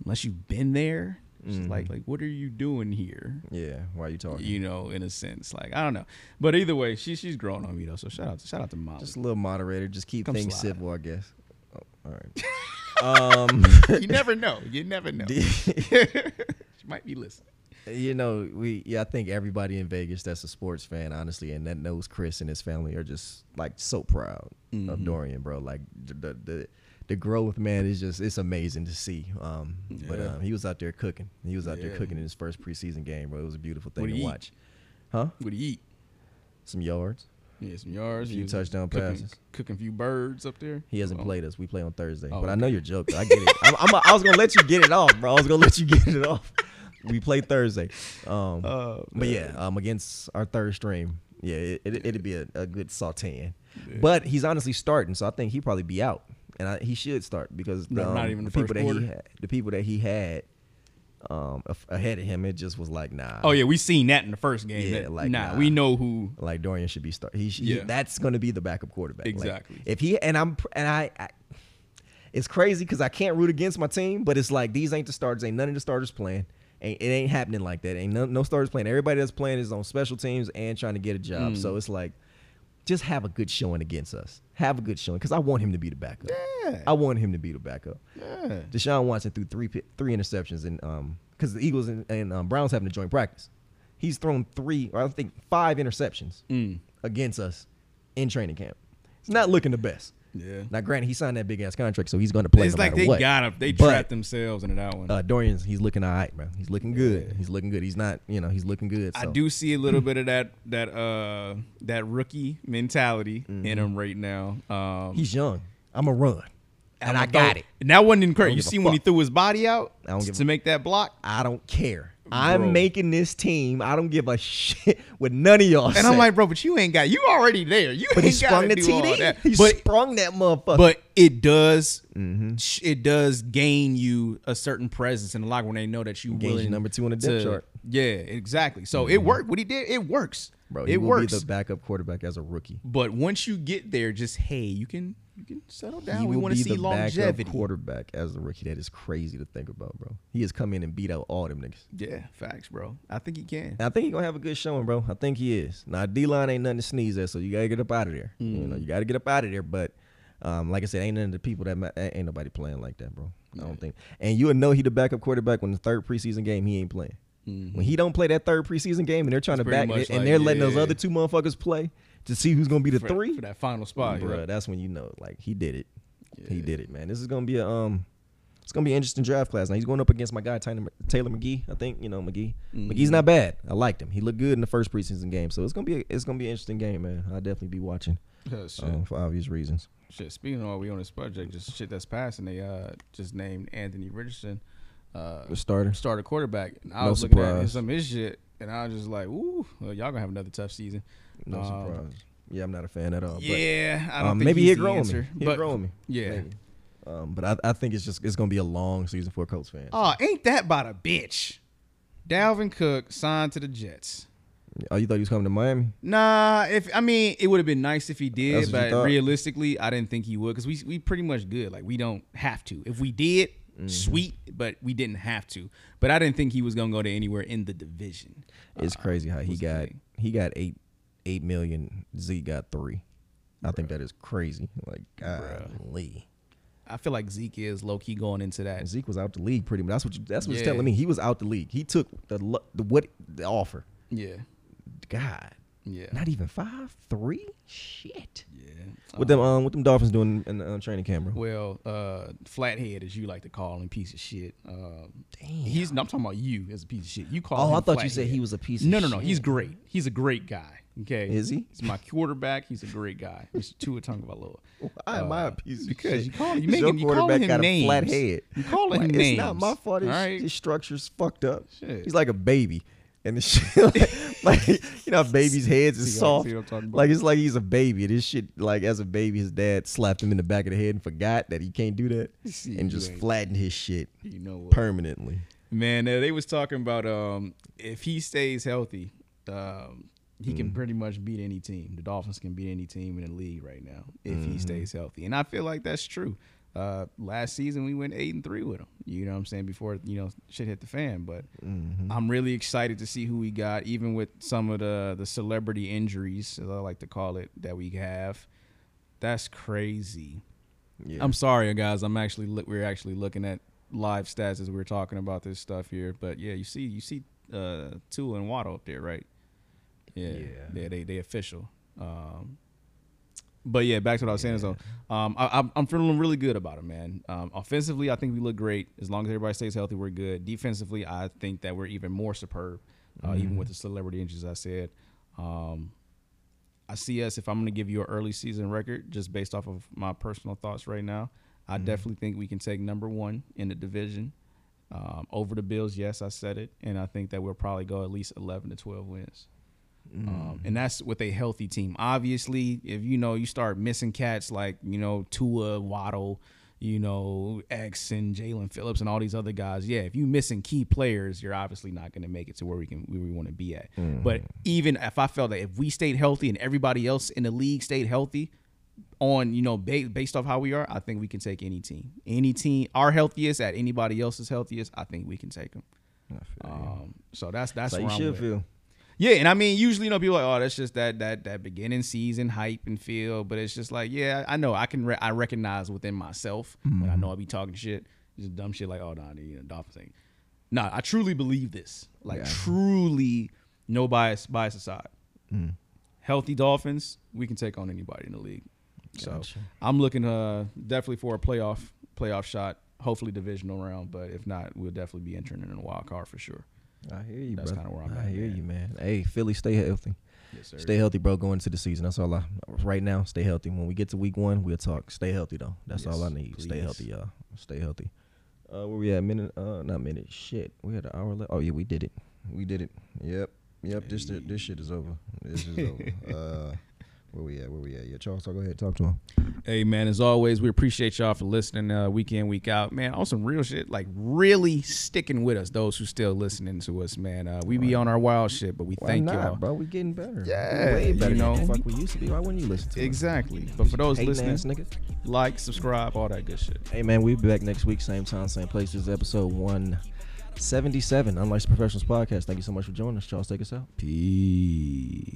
unless you've been there, it's just like, like what are you doing here? yeah, why are you talking? You know, in a sense, like I don't know, but either way, she she's growing on me though. So shout out, to, shout out to Molly. Just a little moderator. Just keep Come things slide. civil, I guess. Oh, all right. um, you never know. You never know. she might be listening. You know, we yeah, I think everybody in Vegas that's a sports fan, honestly, and that knows Chris and his family are just like so proud Mm-hmm. of Dorian, bro. Like the the the, growth, man, is just it's amazing to see. Um, but um, he was out there cooking. He was out there cooking in his first preseason game, bro. It was a beautiful thing to eat? watch. Huh? What you eat? Some yards. Yeah, some yards. A Few he touchdown cooking, passes. Cooking a few birds up there. He hasn't Oh. played us. We play on Thursday. Oh, but I know you're joking. I get it. I'm, I'm, I was gonna let you get it off, bro. I was gonna let you get it off. We play Thursday. Um, Oh, but yeah, um, against our third stream, yeah, it, it, it'd be a, a good sauteing. But he's honestly starting, so I think he'd probably be out, and I, he should start because No, um, not even the people that quarter? he had, the people that he had um, ahead of him, it just was like nah. Oh yeah, we seen that in the first game. Yeah, That- like, nah, nah. we know who. like Dorian should be start. He, sh- he- Yeah. that's going to be the backup quarterback. Like, Exactly. if he and I'm and I, I it's crazy because I can't root against my team, but it's like these ain't the starters. Ain't none of the starters playing. Ain't, it ain't happening like that. Ain't no, no starters playing. Everybody that's playing is on special teams and trying to get a job. Mm. So it's like, just have a good showing against us. Have a good showing because I want him to be the backup. Yeah. I want him to be the backup. Yeah. Deshaun Watson threw three three interceptions and um because the Eagles and, and um, Browns having a joint practice. He's thrown three or I think five interceptions Mm. against us in training camp. It's not looking the best. Yeah. Now, granted, he signed that big ass contract, so he's going to play. It's no like they what. got him. They But, trapped themselves into that one. Uh, Dorian's he's looking all right, man. He's looking good. He's looking good. He's not, you know, he's looking good. I do see a little bit of that that uh that rookie mentality Mm-hmm. in him right now. Um, He's young. I'm a run, and I got it. And that wasn't incredible. You see when he threw his body out I don't give to make that block, I don't care. I'm Bro. making this team. I don't give a shit what none of y'all. and say. I'm like, bro, but you ain't got. You already there. You but he ain't sprung the TD. that. He But sprung that motherfucker. but it does Mm-hmm. it does gain you a certain presence in the locker when they know that you willing number two on the depth chart. Yeah, exactly. So it worked. What he did, it works. bro, it works. be the backup quarterback as a rookie. but once you get there, just hey, you can you can settle down. He we want to be see the longevity. backup quarterback as a rookie. That is crazy to think about, bro. He has come in and beat out all them niggas. Yeah, facts, bro. I think he can. And I think he's gonna have a good showing, bro. I think he is. Now D line ain't nothing to sneeze at, so you gotta get up out of there. You know, you gotta get up out of there. But um, like I said, ain't none of the people that ma- ain't nobody playing like that, bro. I don't think. And you'll know he the backup quarterback when the third preseason game he ain't playing. When he don't play that third preseason game and they're trying It's to back it, and they're letting those other two motherfuckers play to see who's gonna be the for, three, for that final spot. bro. yeah. that's when you know, like he did it. He did it, man. This is gonna be a um, it's gonna be an interesting draft class. Now he's going up against my guy Tanner, Tanner McKee. I think you know McKee. Mm-hmm. McKee's not bad. I liked him. He looked good in the first preseason game, so it's gonna be a, it's gonna be an interesting game, man. I'll definitely be watching Yeah, shit. um, for obvious reasons. shit. Speaking of all, we on this project, just shit that's passing. They uh just named Anthony Richardson uh The starter. starter quarterback. And I No was looking at surprise. some of his shit, and I was just like, ooh, well, y'all gonna have another tough season. No Um, surprise. Yeah, I'm not a fan at all. Yeah, I but, don't um, think maybe he's he'll grow on me. He'll grow me. yeah. Maybe. Um, but I, I think it's just it's gonna be a long season for Colts fans. Oh, ain't that about a bitch? Dalvin Cook signed to the Jets. Oh, you thought he was coming to Miami? Nah, if I mean, it would have been nice if he did, but realistically, I didn't think he would because we we pretty much good. Like we don't have to. If we did, Mm-hmm. sweet, but we didn't have to. But I didn't think he was gonna go to anywhere in the division. It's Uh, crazy how he got he got eight eight million. Z got three. I think that is crazy. Like golly. I feel like Zeke is low key going into that. Zeke was out the league pretty much. That's what you, that's what it's Yeah. telling me. He was out the league. He took the the what the offer. Yeah. God, Yeah. Not even five three. Shit. Yeah. What them um what them Dolphins doing in the uh, training camera? Well, uh, flathead, as you like to call him, piece of shit. Um, Damn. he's. I'm talking about you as a piece of shit. You call. Oh, him I thought you said he was a piece of No, no, no. He's great. He's a great guy. Okay. Is he? He's my quarterback. He's a great guy. Mr. Tua Tagovailoa. Why am I a piece of Uh, because shit? you call you Your making you calling quarterback him got a names. flat head. You calling him Like, names. It's not my fault. His, all right? his structure's fucked up. Shit. He's like a baby, and the shit like, like you know, babies' heads is See, soft. see what I'm talking about. Like it's like he's a baby. This shit, like as a baby, his dad slapped him in the back of the head and forgot that he can't do that, See, and just flattened his shit You know what? permanently. Man, uh, they was talking about um, if he stays healthy, um, he Mm. can pretty much beat any team. The Dolphins can beat any team in the league right now if Mm-hmm. he stays healthy, and I feel like that's true. Uh, last season we went eight and three with him. You know what I'm saying? Before you know shit hit the fan, but Mm-hmm. I'm really excited to see who we got, even with some of the the celebrity injuries, as I like to call it, that we have. That's crazy. Yeah, I'm sorry, guys. I'm actually look, we're actually looking at live stats as we're talking about this stuff here. But yeah, you see, you see, uh, Tua and Waddle up there, right? Yeah, Yeah. yeah, they they official. Um, but yeah, back to what I was saying though, um, I, I'm I'm feeling really good about it, man. Um, offensively, I think we look great. As long as everybody stays healthy, we're good. Defensively, I think that we're even more superb, uh, even with the celebrity injuries. I said. Um, I see us if I'm going to give you an early season record, just based off of my personal thoughts right now. I definitely think we can take number one in the division um, over the Bills. Yes, I said it, and I think that we'll probably go at least 11 to 12 wins. Um, and that's with a healthy team. Obviously, if you know you start missing cats like you know Tua, Waddle, you know X and Jaelan Phillips and all these other guys, yeah, if you missing key players, you're obviously not going to make it to where we can where we want to be at. But even if I felt that if we stayed healthy and everybody else in the league stayed healthy, on you know ba- based off how we are, I think we can take any team. Any team, our healthiest at anybody else's healthiest, I think we can take them. Um, so that's that's where you I'm should with. feel. Yeah, and I mean, usually you know people are like, oh, that's just that that that beginning season hype and feel, but it's just like, yeah, I know I can re- I recognize within myself when I know I be talking shit, just dumb shit like, oh, nah, you know, Dolphins ain't. Nah, I truly believe this, like truly, no bias bias aside. Healthy Dolphins, we can take on anybody in the league. So I'm looking uh definitely for a playoff playoff shot, hopefully divisional round, but if not, we'll definitely be entering in a wild card for sure. I hear you, That's bro. kinda where I'm I at, hear man. you, man. Hey, Philly, stay healthy. Yes, sir. Stay healthy, bro. Going into the season. That's all I. Right now, stay healthy. When we get to week one, we'll talk. Stay healthy though. That's all I Yes, need. Stay healthy, y'all. Stay healthy. Uh, where we at? Minute? Uh, not minute. Shit. We had an hour left. Oh yeah, we did it. We did it. Yep. Yep. This this shit is over. This is over. Uh, where we at? Where we at? Yeah, Charles, so go ahead. Talk to him. Hey man, as always, we appreciate y'all for listening uh, week in, week out. Man, on some real shit, like really sticking with us. Those who still listening to us, man. Uh, we be on our wild shit, but we Why thank not, y'all. bro? We getting better. Yeah, way better you than the know. fuck we used to be. Why wouldn't you listen to us? Exactly. But for those listening, like, subscribe, all that good shit. Hey man, we'll be back next week, same time, same place. This is episode one seventy seven, Unlicensed Professionals Podcast. Thank you so much for joining us. Charles, take us out. Peace.